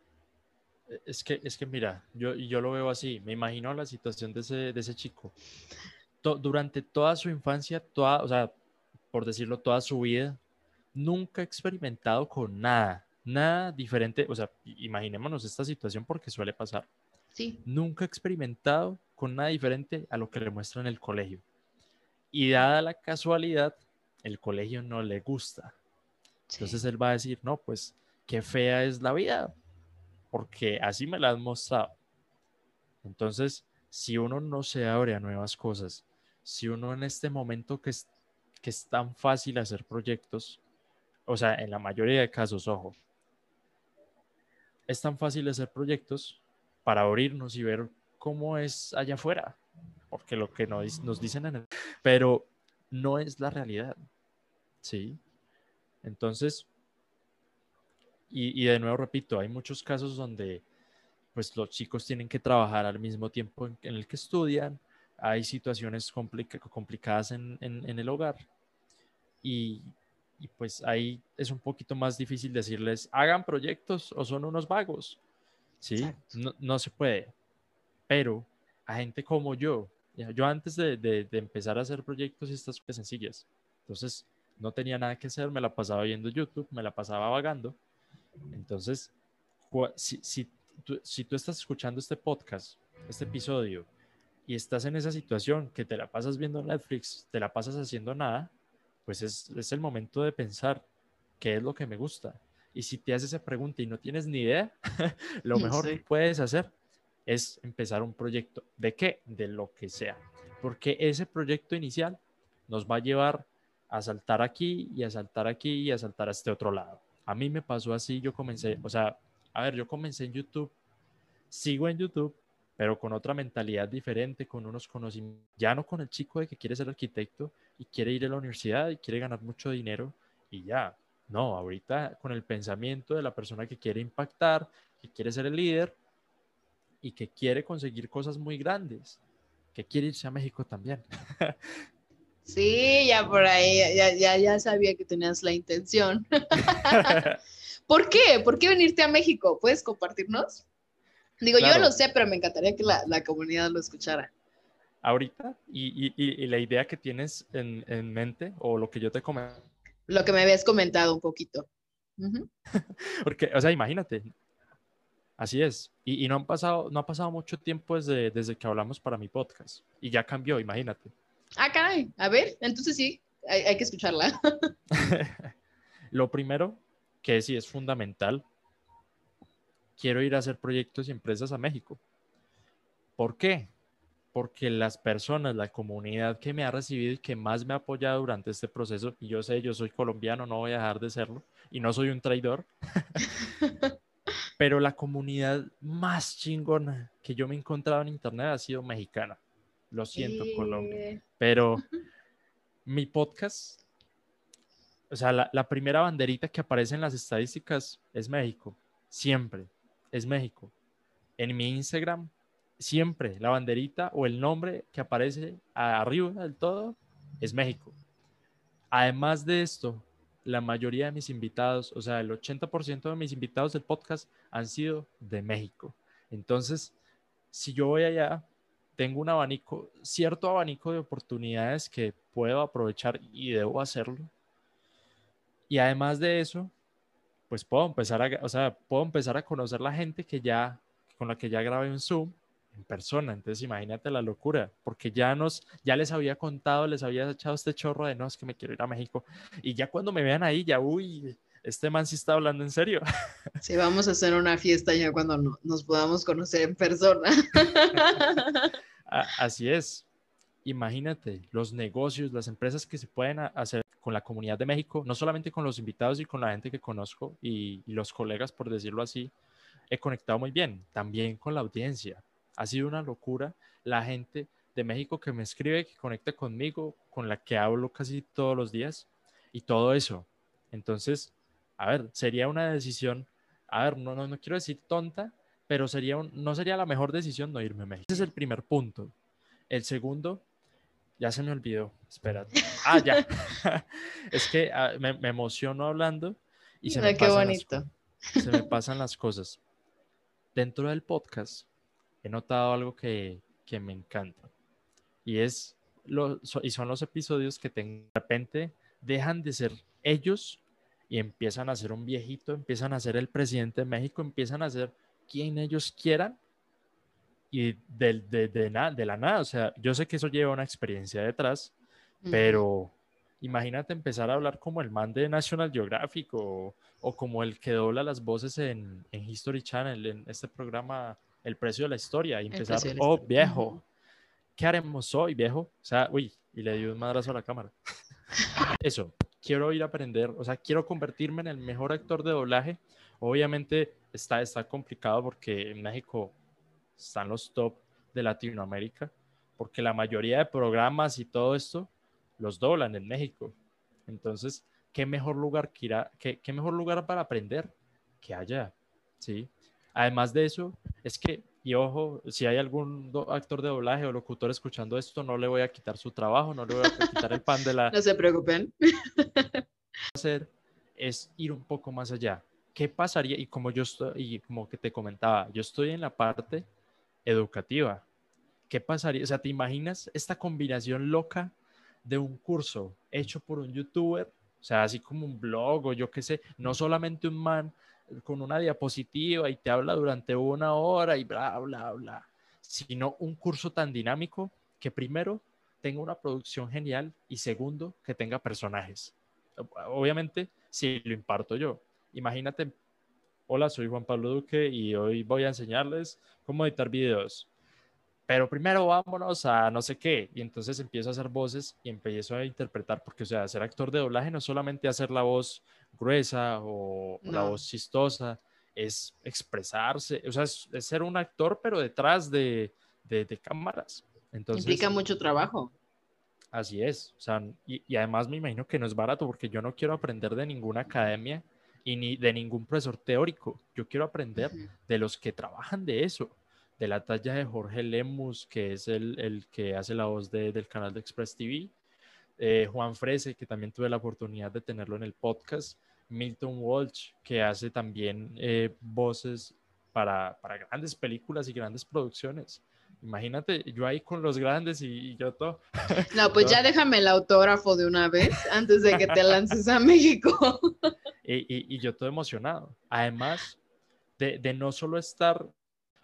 Es que, es que mira, yo, yo lo veo así, me imagino la situación de ese, de ese chico. durante toda su infancia, toda, o sea, por decirlo, toda su vida, nunca ha experimentado con nada, nada diferente, o sea, imaginémonos esta situación porque suele pasar. Sí. Nunca ha experimentado con nada diferente a lo que le muestra en el colegio. Y dada la casualidad, el colegio no le gusta. Entonces él va a decir, no, pues qué fea es la vida, porque así me la han mostrado. Entonces, si uno no se abre a nuevas cosas, si uno en este momento que es, que es tan fácil hacer proyectos, o sea, en la mayoría de casos, ojo, es tan fácil hacer proyectos para abrirnos y ver cómo es allá afuera, porque lo que nos, nos dicen en el... Pero no es la realidad, ¿sí? Entonces, y, de nuevo repito, hay muchos casos donde pues los chicos tienen que trabajar al mismo tiempo en, el que estudian, hay situaciones complicadas en, en, el hogar y, y pues ahí es un poquito más difícil decirles, hagan proyectos o son unos vagos. ¿Sí? No, no, se puede. Pero a gente como yo, yo antes de, de, empezar a hacer proyectos estas cosas sencillas, entonces no tenía nada que hacer, me la pasaba viendo YouTube, me la pasaba vagando. Entonces, si, si, tú, si tú estás escuchando este podcast, este episodio, y estás en esa situación que te la pasas viendo Netflix, te la pasas haciendo nada, pues es, el momento de pensar qué es lo que me gusta. Y si te haces esa pregunta y no tienes ni idea, lo mejor que puedes hacer es empezar un proyecto. ¿De qué? De lo que sea. Porque ese proyecto inicial nos va a llevar a saltar aquí y a saltar aquí y a saltar a este otro lado. A mí me pasó así, yo comencé, o sea, a ver, yo comencé en YouTube, sigo en YouTube, pero con otra mentalidad diferente, con unos conocimientos, ya no con el chico de que quiere ser arquitecto y quiere ir a la universidad y quiere ganar mucho dinero y ya. No, ahorita con el pensamiento de la persona que quiere impactar, que quiere ser el líder y que quiere conseguir cosas muy grandes, que quiere irse a México también. Sí, ya por ahí, ya, ya, ya sabía que tenías la intención. ¿Por qué? ¿Por qué venirte a México? ¿Puedes compartirnos? Digo, yo lo sé, pero me encantaría que la, la comunidad lo escuchara. Ahorita, y, y, y, la idea que tienes en, en, mente, o lo que yo te comenté. Lo que me habías comentado un poquito. Porque, o sea, imagínate, así es. Y, no, han pasado, no ha pasado mucho tiempo desde, desde que hablamos para mi podcast. Y ya cambió, imagínate. Ah, caray. A ver, entonces sí, hay, hay que escucharla. lo primero, que sí es fundamental, quiero ir a hacer proyectos y empresas a México. ¿Por qué? Porque las personas, la comunidad que me ha recibido y que más me ha apoyado durante este proceso, y yo sé, yo soy colombiano, no voy a dejar de serlo, y no soy un traidor, pero la comunidad más chingona que yo me he encontrado en internet ha sido mexicana. Lo siento, Colombia. Pero mi podcast, o sea, la, la, primera banderita que aparece en las estadísticas es México. Siempre es México. En mi Instagram, siempre la banderita o el nombre que aparece arriba del todo es México. Además de esto, la mayoría de mis invitados, o sea, el 80% de mis invitados del podcast han sido de México. Entonces, si yo voy allá, tengo un abanico, cierto abanico de oportunidades que puedo aprovechar y debo hacerlo. Y además de eso, pues puedo empezar a, o sea, puedo empezar a conocer la gente que ya, con la que ya grabé un Zoom en persona. Entonces imagínate la locura, porque ya nos, ya les había contado, les había echado este chorro de no, es que me quiero ir a México. Y ya cuando me vean ahí, ya, uy, este man sí está hablando en serio. Sí, vamos a hacer una fiesta ya cuando nos podamos conocer en persona. Así es. Imagínate los negocios, las empresas que se pueden hacer con la comunidad de México, no solamente con los invitados y con la gente que conozco y, los colegas, por decirlo así, he conectado muy bien, también con la audiencia. Ha sido una locura la gente de México que me escribe, que conecta conmigo, con la que hablo casi todos los días y todo eso. Entonces, a ver, sería una decisión, a ver, no, no, no quiero decir tonta, pero sería no sería la mejor decisión no irme a México. Ese es el primer punto. El segundo, ya se me olvidó, espérate. Ah, ya. es que ah, me, me, emociono hablando y se me, qué bonito. se me pasan las cosas. Dentro del podcast he notado algo que, que me encanta y es lo, y son los episodios que de repente dejan de ser ellos y empiezan a ser un viejito, empiezan a ser el presidente de México, empiezan a ser quien ellos quieran y de, de, de, de la nada. O sea, yo sé que eso lleva una experiencia detrás, pero imagínate empezar a hablar como el man de National Geographic o, o como el que dobla las voces en, en, History Channel, en este programa El precio de la historia, y empezar, oh viejo, ¿qué haremos hoy, viejo? O sea, uy, y le dio un madrazo a la cámara. Eso, quiero ir a aprender, o sea, quiero convertirme en el mejor actor de doblaje. Obviamente está, está complicado porque en México están los top de Latinoamérica, porque la mayoría de programas y todo esto los doblan en México. Entonces, ¿qué mejor lugar, que irá, qué, qué mejor lugar para aprender que allá? ¿sí? Además de eso, es que, y ojo, si hay algún actor de doblaje o locutor escuchando esto, no le voy a quitar su trabajo, no le voy a quitar el pan de la... No se preocupen. hacer es ir un poco más allá. ¿Qué pasaría? Y como yo estoy, y como que te comentaba, yo estoy en la parte educativa. ¿Qué pasaría? O sea, ¿te imaginas esta combinación loca de un curso hecho por un youtuber? O sea, así como un blog o yo qué sé, no solamente un man con una diapositiva y te habla durante una hora y bla, bla, bla, sino un curso tan dinámico que primero tenga una producción genial y segundo que tenga personajes. Obviamente, si lo imparto yo. Imagínate, hola, soy Juan Pablo Duque y hoy voy a enseñarles cómo editar videos. Pero primero vámonos a no sé qué. Y entonces empiezo a hacer voces y empiezo a interpretar, porque, o sea, ser actor de doblaje no es solamente hacer la voz gruesa o la voz chistosa, es expresarse, o sea, es, ser un actor, pero detrás de, de, cámaras. Entonces, Implica mucho trabajo. Así es, o sea, y, y, además me imagino que no es barato porque yo no quiero aprender de ninguna academia y ni de ningún profesor teórico, yo quiero aprender de los que trabajan de eso, de la talla de Jorge Lemus, que es el, el que hace la voz de, del canal de Express TV, eh, Juan Frese, que también tuve la oportunidad de tenerlo en el podcast, Milton Walsh, que hace también eh, voces para, para, grandes películas y grandes producciones. Imagínate, yo ahí con los grandes y, yo todo. No, pues ya déjame el autógrafo de una vez antes de que te lances a México. y, y, yo todo emocionado. Además de, de no solo estar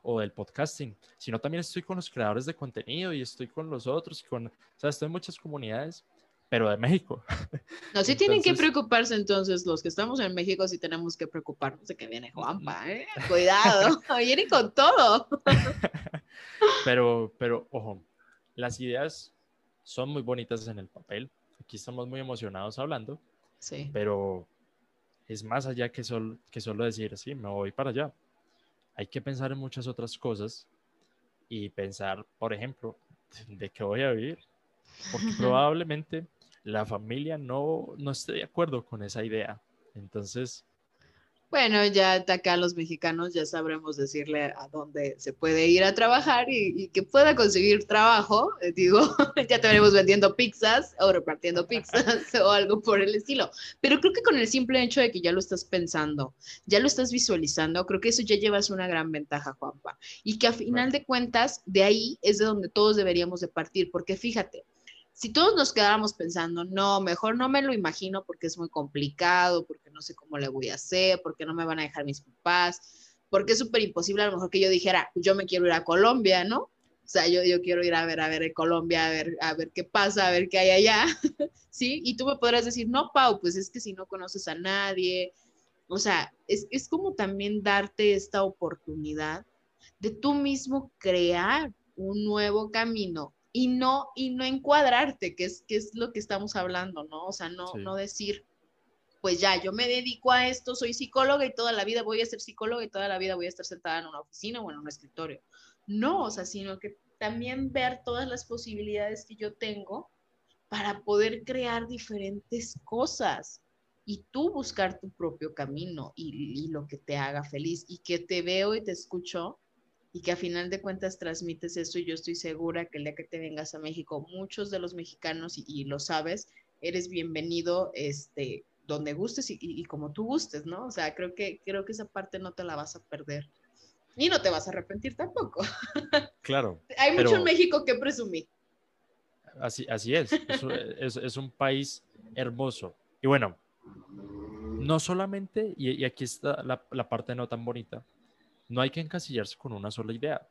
o del podcasting, sino también estoy con los creadores de contenido y estoy con los otros, con, o sea, estoy en muchas comunidades pero de México. No, sí tienen que preocuparse entonces, los que estamos en México sí tenemos que preocuparnos de que viene Juanpa, ¿eh? Cuidado, viene con todo. pero, pero, ojo, las ideas son muy bonitas en el papel. Aquí estamos muy emocionados hablando, sí. pero es más allá que, sol, que solo decir, sí, me voy para allá. Hay que pensar en muchas otras cosas y pensar, por ejemplo, de qué voy a vivir, porque probablemente la familia no, no esté de acuerdo con esa idea. Entonces, bueno, ya acá los mexicanos ya sabremos decirle a dónde se puede ir a trabajar y, que pueda conseguir trabajo. Eh, digo, ya te veremos vendiendo pizzas o repartiendo pizzas o algo por el estilo. Pero creo que con el simple hecho de que ya lo estás pensando, ya lo estás visualizando, creo que eso ya llevas una gran ventaja, Juanpa. Y que a final de cuentas, de ahí es de donde todos deberíamos de partir, porque fíjate, si todos nos quedáramos pensando, no, mejor no me lo imagino porque es muy complicado, porque no sé cómo le voy a hacer, porque no me van a dejar mis papás, porque es súper imposible a lo mejor que yo dijera, yo me quiero ir a Colombia, ¿no? O sea, yo, yo quiero ir a ver, a ver Colombia, a ver, a ver qué pasa, a ver qué hay allá, ¿sí? Y tú me podrás decir, no, Pau, pues es que si no conoces a nadie, o sea, es, es como también darte esta oportunidad de tú mismo crear un nuevo camino y no, y no encuadrarte, que es, que es lo que estamos hablando, ¿no? O sea, no, no decir, pues ya, yo me dedico a esto, soy psicóloga y toda la vida voy a ser psicóloga y toda la vida voy a estar sentada en una oficina o en un escritorio. No, o sea, sino que también ver todas las posibilidades que yo tengo para poder crear diferentes cosas y tú buscar tu propio camino y, y, lo que te haga feliz y que te veo y te escucho y que a final de cuentas transmites eso y yo estoy segura que el día que te vengas a México, muchos de los mexicanos, y, lo sabes, eres bienvenido este, donde gustes y, como tú gustes, ¿no? O sea, creo que, creo que esa parte no te la vas a perder. Y no te vas a arrepentir tampoco. Claro. Hay mucho en México que presumir. Así, así es. Es, es, un país hermoso. Y bueno, no solamente, y, aquí está la, la parte no tan bonita, no hay que encasillarse con una sola idea.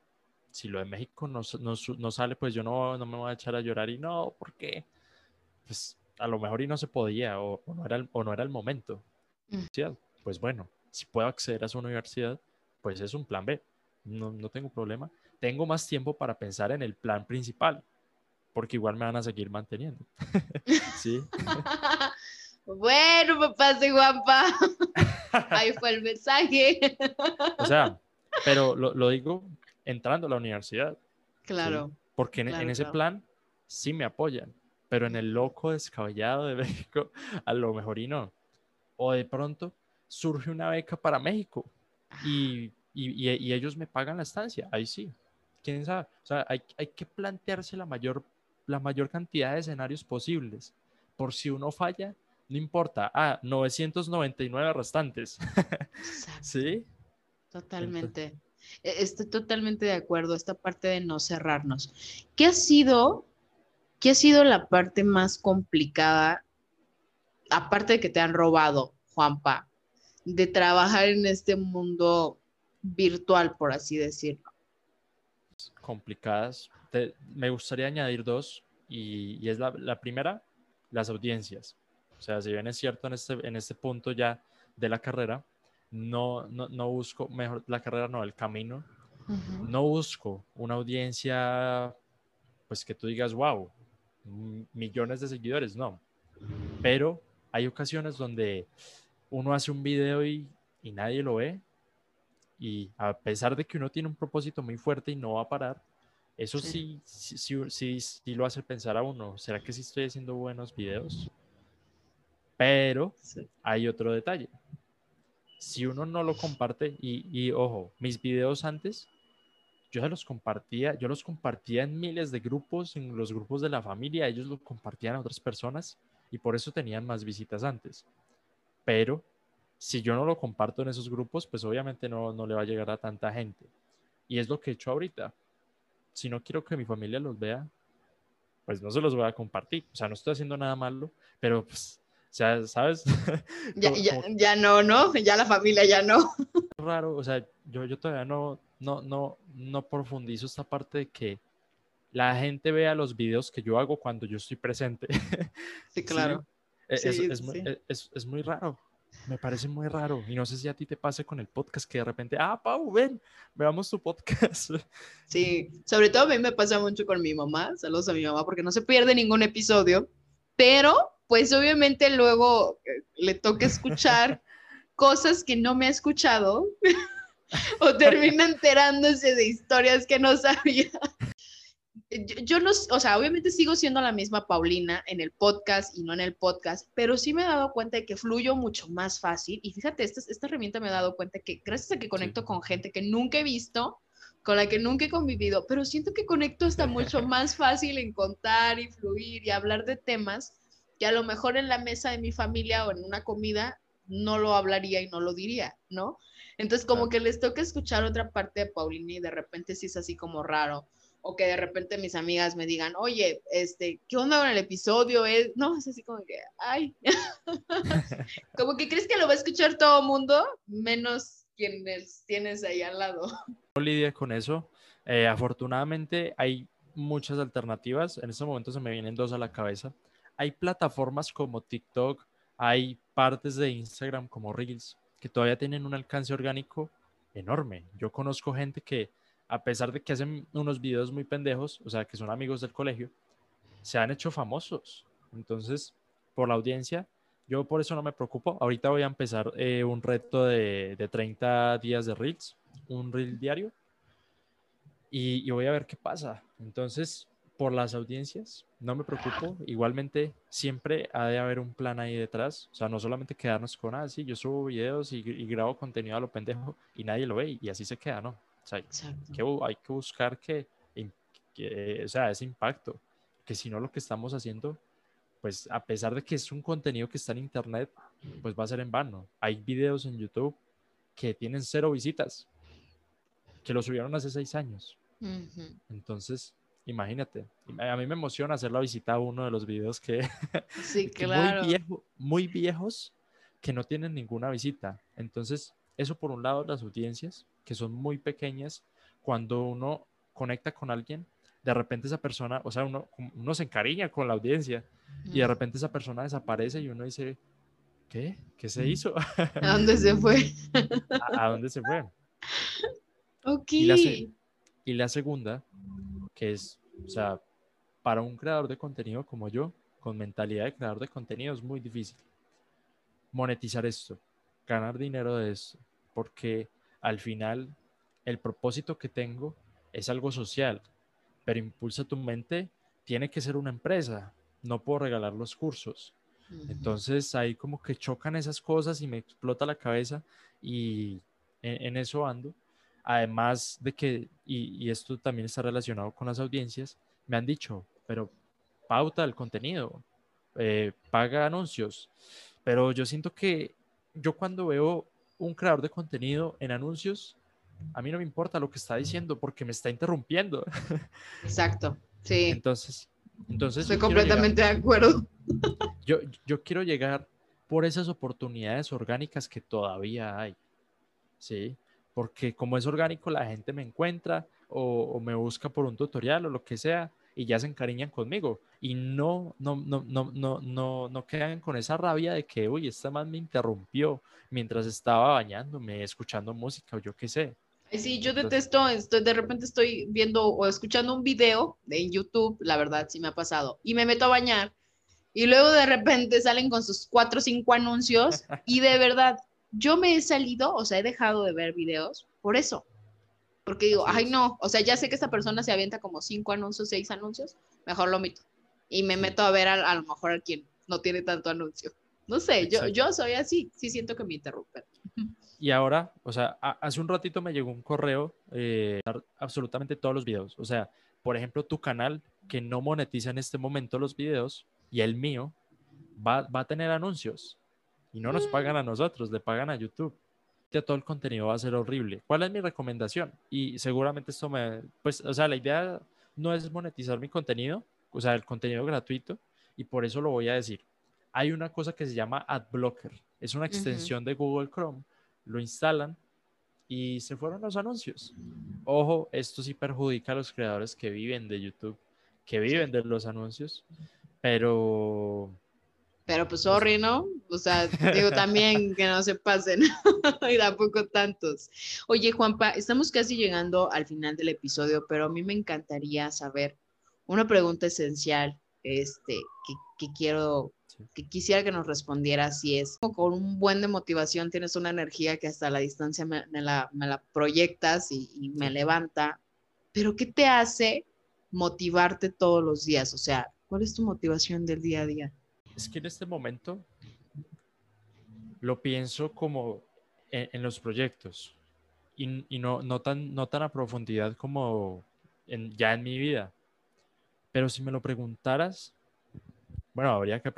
Si lo de México no, no, sale, pues yo no, no, me voy a echar a llorar y no, ¿por qué? Pues a lo mejor y no se podía o, no, era el, o no era el momento. Mm. Pues bueno, si puedo acceder a su universidad, pues es un plan B. No, no tengo problema. Tengo más tiempo para pensar en el plan principal, porque igual me van a seguir manteniendo. sí. bueno, papá de guapa. Ahí fue el mensaje. o sea, pero lo, digo entrando a la universidad. Claro. Porque en, ese plan sí me apoyan, pero en el loco descabellado de México, a lo mejor y no. O de pronto surge una beca para México y, y, ellos me pagan la estancia, ahí sí. ¿Quién sabe? O sea, hay, hay que plantearse la mayor, la mayor cantidad de escenarios posibles. Por si uno falla, no importa. Ah, 999 restantes. ¿Sí? Totalmente. E-, estoy totalmente de acuerdo, esta parte de no cerrarnos. ¿Qué ha sido, qué ha sido la parte más complicada, aparte de que te han robado, Juanpa, de trabajar en este mundo virtual, por así decirlo? Complicadas. me gustaría añadir dos, y, es la, la primera, las audiencias. O sea, si bien es cierto en este, en este punto ya de la carrera, no, no, no busco, mejor la carrera no, el camino, no busco una audiencia, pues que tú digas, wow, millones de seguidores, no. Pero hay ocasiones donde uno hace un video y, y nadie lo ve, y a pesar de que uno tiene un propósito muy fuerte y no va a parar, eso sí, sí, sí, sí, sí lo hace pensar a uno, ¿será que sí estoy haciendo buenos videos? Pero hay otro detalle. Si uno no lo comparte, y, ojo, mis videos antes, yo los compartía, yo los compartía en miles de grupos, en los grupos de la familia, ellos lo compartían a otras personas y por eso tenían más visitas antes. Pero si yo no lo comparto en esos grupos, pues obviamente no, no le va a llegar a tanta gente. Y es lo que he hecho ahorita. Si no quiero que mi familia los vea, pues no se los voy a compartir. O sea, no estoy haciendo nada malo, pero pues sea, ¿sabes? Ya, ya, ya, no, ¿no? Ya la familia ya no. Raro, o sea, yo, yo todavía no, no, no, no profundizo esta parte de que la gente vea los videos que yo hago cuando yo estoy presente. Sí, claro. E, es, muy, e, es, es, muy, raro. Me parece muy raro. Y no sé si a ti te pase con el podcast que de repente, ah, Pau, ven, veamos tu podcast. Sí, sobre todo a mí me pasa mucho con mi mamá. Saludos a mi mamá porque no se pierde ningún episodio. Pero, pues obviamente luego eh, le toca escuchar cosas que no me ha escuchado o termina enterándose de historias que no sabía. Yo, no, o sea, obviamente sigo siendo la misma Paulina en el podcast y no en el podcast, pero sí me he dado cuenta de que fluyo mucho más fácil. Y fíjate, esta, esta herramienta me ha dado cuenta que gracias a que conecto con gente que nunca he visto, con la que nunca he convivido, pero siento que conecto hasta mucho más fácil en contar y fluir y hablar de temas que a lo mejor en la mesa de mi familia o en una comida no lo hablaría y no lo diría, ¿no? Entonces como que les toca escuchar otra parte de Paulina y de repente sí es así como raro o que de repente mis amigas me digan, oye, este, ¿qué onda con el episodio? Es, no, es así como que, ay, como que crees que lo va a escuchar todo el mundo, menos quienes tienes ahí al lado. No lidia con eso. Eh, afortunadamente hay muchas alternativas. En este momento se me vienen dos a la cabeza. Hay plataformas como TikTok, hay partes de Instagram como Reels que todavía tienen un alcance orgánico enorme. Yo conozco gente que, a pesar de que hacen unos videos muy pendejos, o sea, que son amigos del colegio, se han hecho famosos. Entonces, por la audiencia, yo por eso no me preocupo. Ahorita voy a empezar eh, un reto de, de, 30 días de Reels, un Reel diario, y, y voy a ver qué pasa. Entonces, por las audiencias, no me preocupo. Igualmente, siempre ha de haber un plan ahí detrás. O sea, no solamente quedarnos con, ah, sí, yo subo videos y, grabo contenido a lo pendejo y nadie lo ve y así se queda, ¿no? O sea, que, hay que buscar que, que, o sea, ese impacto. Que si no, lo que estamos haciendo, pues a pesar de que es un contenido que está en internet, pues va a ser en vano. Hay videos en YouTube que tienen cero visitas, que lo subieron hace seis años. Entonces, Imagínate, a mí me emociona hacer la visita a uno de los videos que, sí, claro. muy, viejo, muy viejos que no tienen ninguna visita. Entonces, eso por un lado, las audiencias, que son muy pequeñas, cuando uno conecta con alguien, de repente esa persona, o sea, uno, uno se encariña con la audiencia y de repente esa persona desaparece y uno dice, ¿qué? ¿Qué se hizo? ¿A dónde se fue? ¿A, dónde se fue? Ok. y la segunda que es, o sea, para un creador de contenido como yo, con mentalidad de creador de contenido, es muy difícil monetizar esto, ganar dinero de esto, porque al final el propósito que tengo es algo social, pero impulsa tu mente, tiene que ser una empresa, no puedo regalar los cursos. Entonces ahí como que chocan esas cosas y me explota la cabeza y en eso ando Además de que, y, esto también está relacionado con las audiencias, me han dicho, pero pauta el contenido, eh, paga anuncios. Pero yo siento que yo cuando veo un creador de contenido en anuncios, a mí no me importa lo que está diciendo porque me está interrumpiendo. Exacto, sí. Entonces, entonces estoy completamente de acuerdo. Yo, yo quiero llegar por esas oportunidades orgánicas que todavía hay. Sí porque como es orgánico la gente me encuentra o, me busca por un tutorial o lo que sea y ya se encariñan conmigo y no, no, no, no, no, no, no quedan con esa rabia de que, uy, esta man me interrumpió mientras estaba bañándome, escuchando música o yo qué sé. Sí, yo detesto, estoy, de repente estoy viendo o escuchando un video en YouTube, la verdad sí me ha pasado, y me meto a bañar y luego de repente salen con sus cuatro o cinco anuncios y de verdad yo me he salido, o sea, he dejado de ver videos por eso. Porque digo, ay no, o sea, ya sé que esta persona se avienta como cinco anuncios, seis anuncios, mejor lo omito. Y me meto a ver a, lo mejor a quien no tiene tanto anuncio. No sé, yo, yo soy así, sí siento que me interrumpen. Y ahora, o sea, hace un ratito me llegó un correo, eh, absolutamente todos los videos. O sea, por ejemplo, tu canal que no monetiza en este momento los videos y el mío va, va a tener anuncios y no nos pagan a nosotros, le pagan a YouTube. Ya todo el contenido va a ser horrible. ¿Cuál es mi recomendación? Y seguramente esto me, pues, o sea, la idea no es monetizar mi contenido, o sea, el contenido gratuito, y por eso lo voy a decir. Hay una cosa que se llama AdBlocker, es una extensión de Google Chrome, lo instalan y se fueron los anuncios. Ojo, esto sí perjudica a los creadores que viven de YouTube, que viven de los anuncios, pero... Pero pues sorry, ¿no? O sea, digo también que no se pasen y tampoco tantos. Oye, Juanpa, estamos casi llegando al final del episodio, pero a mí me encantaría saber una pregunta esencial este, que, quiero, que quisiera que nos respondiera si es con un buen de motivación, tienes una energía que hasta la distancia me, la, proyectas y, me levanta, pero ¿qué te hace motivarte todos los días? O sea, ¿cuál es tu motivación del día a día? Es que en este momento lo pienso como en, los proyectos y, no, no, tan, no tan a profundidad como en, ya en mi vida. Pero si me lo preguntaras, bueno, habría que,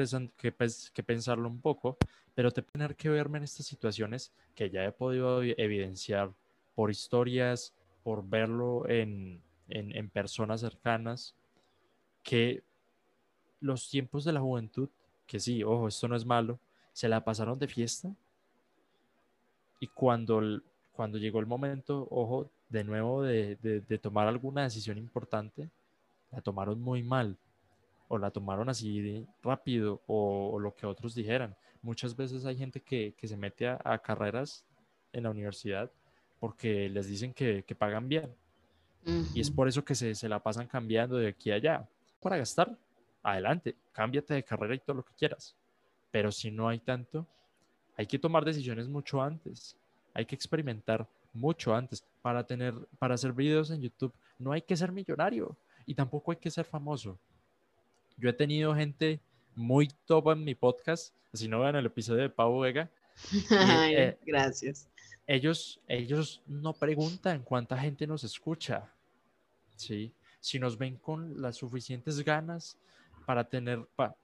que, pensarlo un poco, pero tener que verme en estas situaciones que ya he podido evidenciar por historias, por verlo en, en personas cercanas, que los tiempos de la juventud, que sí, ojo, esto no es malo, se la pasaron de fiesta. Y cuando, cuando llegó el momento, ojo, de nuevo de, de tomar alguna decisión importante, la tomaron muy mal o la tomaron así rápido o, lo que otros dijeran. Muchas veces hay gente que, se mete a, carreras en la universidad porque les dicen que, pagan bien. Y es por eso que se, se, la pasan cambiando de aquí a allá. Para gastar, adelante, cámbiate de carrera y todo lo que quieras. Pero si no hay tanto, hay que tomar decisiones mucho antes. Hay que experimentar mucho antes. Para tener, para hacer videos en YouTube, no hay que ser millonario y tampoco hay que ser famoso. Yo he tenido gente muy top en mi podcast, si no vean el episodio de Pau Vega. Eh, gracias. Ellos, ellos no preguntan cuánta gente nos escucha, ¿sí? Si nos ven con las suficientes ganas para tener, para,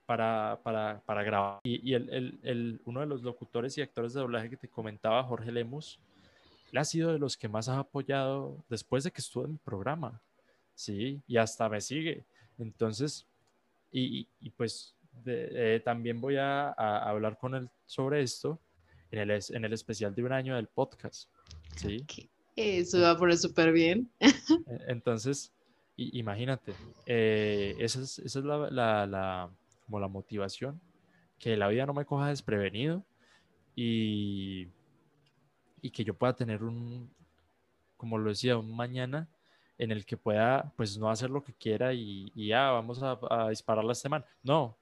para, para, grabar. Y, el, el, uno de los locutores y actores de doblaje que te comentaba, Jorge Lemus, él ha sido de los que más ha apoyado después de que estuvo en mi programa. ¿sí? Y hasta me sigue. Entonces, y, pues eh, también voy a, hablar con él sobre esto en el, en el especial de un año del podcast, ¿sí? Eso va a poner súper bien. E, imagínate, eh, esa es, esa es la, la, la, como la motivación, que la vida no me coja desprevenido y, y que yo pueda tener un, como lo decía, un mañana en el que pueda, pues, no hacer lo que quiera y, ya vamos a, disparar la semana. No,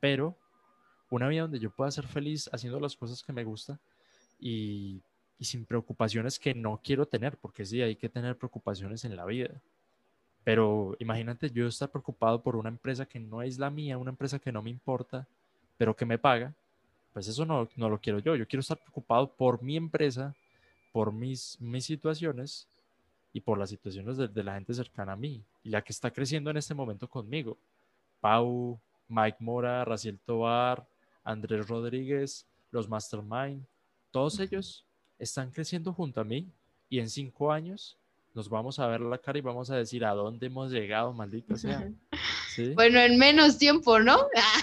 pero una vida donde yo pueda ser feliz haciendo las cosas que me gustan y, sin preocupaciones que no quiero tener, porque sí, hay que tener preocupaciones en la vida. Pero imagínate yo estar preocupado por una empresa que no es la mía, una empresa que no me importa, pero que me paga, pues eso no, no lo quiero yo. Yo quiero estar preocupado por mi empresa, por mis, mis situaciones y por las situaciones de, la gente cercana a mí y la que está creciendo en este momento conmigo. Pau, Mike Mora, Raciel Tobar, Andrés Rodríguez, los Mastermind, todos ellos están creciendo junto a mí y en cinco años nos vamos a ver la cara y vamos a decir a dónde hemos llegado, maldita sea. Bueno, en menos tiempo, ¿no? Ah,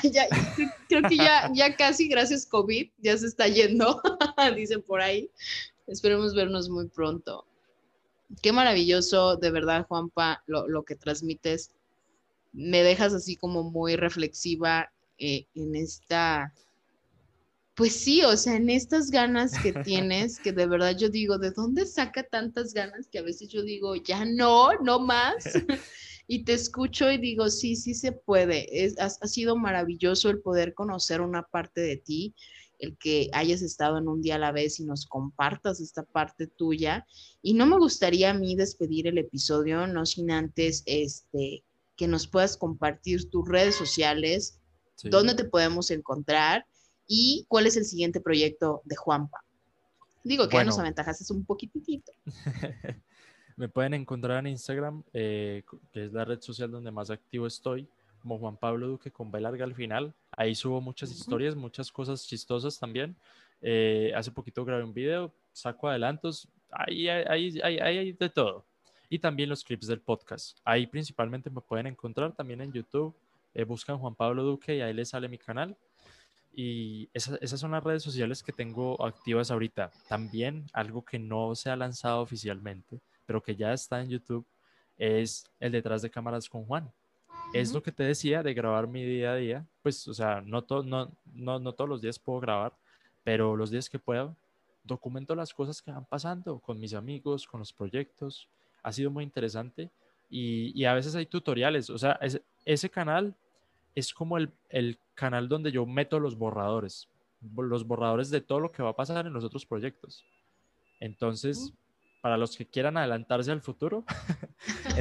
creo que ya, ya casi, gracias COVID, ya se está yendo, dicen por ahí. Esperemos vernos muy pronto. Qué maravilloso, de verdad, Juanpa, lo, que transmites. Me dejas así como muy reflexiva eh, en esta, pues sí, o sea, en estas ganas que tienes, que de verdad yo digo, ¿de dónde saca tantas ganas que a veces yo digo, ya no, no más? y te escucho y digo, sí, sí se puede. Es, ha, sido maravilloso el poder conocer una parte de ti, el que hayas estado en un día a la vez y nos compartas esta parte tuya. Y no me gustaría a mí despedir el episodio, no sin antes este, que nos puedas compartir tus redes sociales, dónde te podemos encontrar y cuál es el siguiente proyecto de Juanpa. Digo que ya nos aventajaste un poquitito. me pueden encontrar en Instagram, eh, que es la red social donde más activo estoy, como Juan Pablo Duque con B larga al final. Ahí subo muchas historias, muchas cosas chistosas también. Eh, hace poquito grabé un video, saco adelantos, ahí hay, hay, de todo. Y también los clips del podcast. Ahí principalmente me pueden encontrar también en YouTube. Eh, buscan Juan Pablo Duque y ahí les sale mi canal. Y esas son las redes sociales que tengo activas ahorita. También algo que no se ha lanzado oficialmente, pero que ya está en YouTube, es el detrás de cámaras con Juan. Es lo que te decía de grabar mi día a día. Pues, o sea, no, no, no, no todos los días puedo grabar, pero los días que puedo, documento las cosas que van pasando con mis amigos, con los proyectos. Ha sido muy interesante y, y a veces hay tutoriales. O sea, ese canal es como el, el, canal donde yo meto los borradores, los borradores de todo lo que va a pasar en los otros proyectos. Entonces, para los que quieran adelantarse al futuro,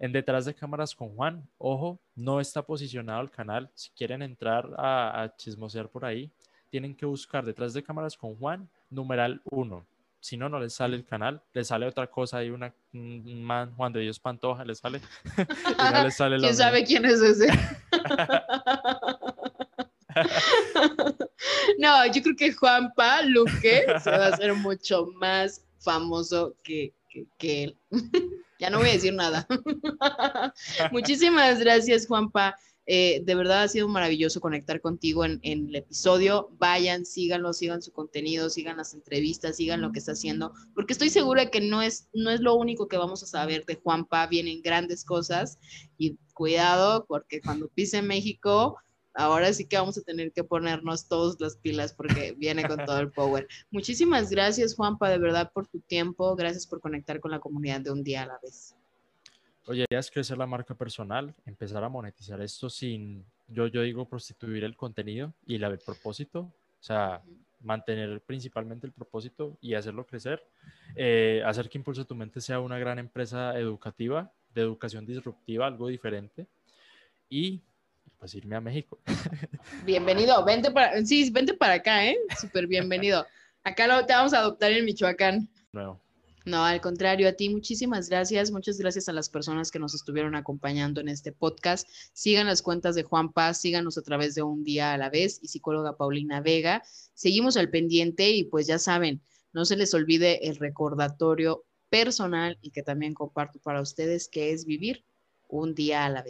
en, detrás, de cámaras con Juan, ojo, no está posicionado el canal. Si quieren entrar a, a chismosear por ahí, tienen que buscar detrás de cámaras con Juan, numeral 1 si no, no les sale el canal, les sale otra cosa y una, un man, Juan de Dios Pantoja, les sale. y no les sale ¿Quién sabe quién es ese? no, yo creo que Juanpa Luque se va a hacer mucho más famoso que, que él. ya no voy a decir nada. Muchísimas gracias, Juanpa. Eh, de verdad ha sido maravilloso conectar contigo en, el episodio. Vayan, síganlo, sigan su contenido, sigan las entrevistas, sigan lo que está haciendo, porque estoy segura que no es, no es lo único que vamos a saber de Juanpa. Vienen grandes cosas y cuidado, porque cuando pise México, ahora sí que vamos a tener que ponernos todas las pilas porque viene con todo el power. Muchísimas gracias, Juanpa, de verdad, por tu tiempo. Gracias por conectar con la comunidad de un día a la vez. Oye, ya es crecer la marca personal, empezar a monetizar esto sin, yo, yo digo, prostituir el contenido y el propósito, o sea, mantener principalmente el propósito y hacerlo crecer, eh, hacer que Impulso tu Mente sea una gran empresa educativa, de educación disruptiva, algo diferente, y pues irme a México. Bienvenido, vente para, sí, vente para acá, ¿eh? Súper bienvenido. Acá lo, te vamos a adoptar en Michoacán. Nuevo. No, al contrario, a ti muchísimas gracias. Muchas gracias a las personas que nos estuvieron acompañando en este podcast. Sigan las cuentas de Juan Paz, síganos a través de Un Día a la Vez y psicóloga Paulina Vega. Seguimos al pendiente y pues ya saben, no se les olvide el recordatorio personal y que también comparto para ustedes, que es vivir un día a la vez.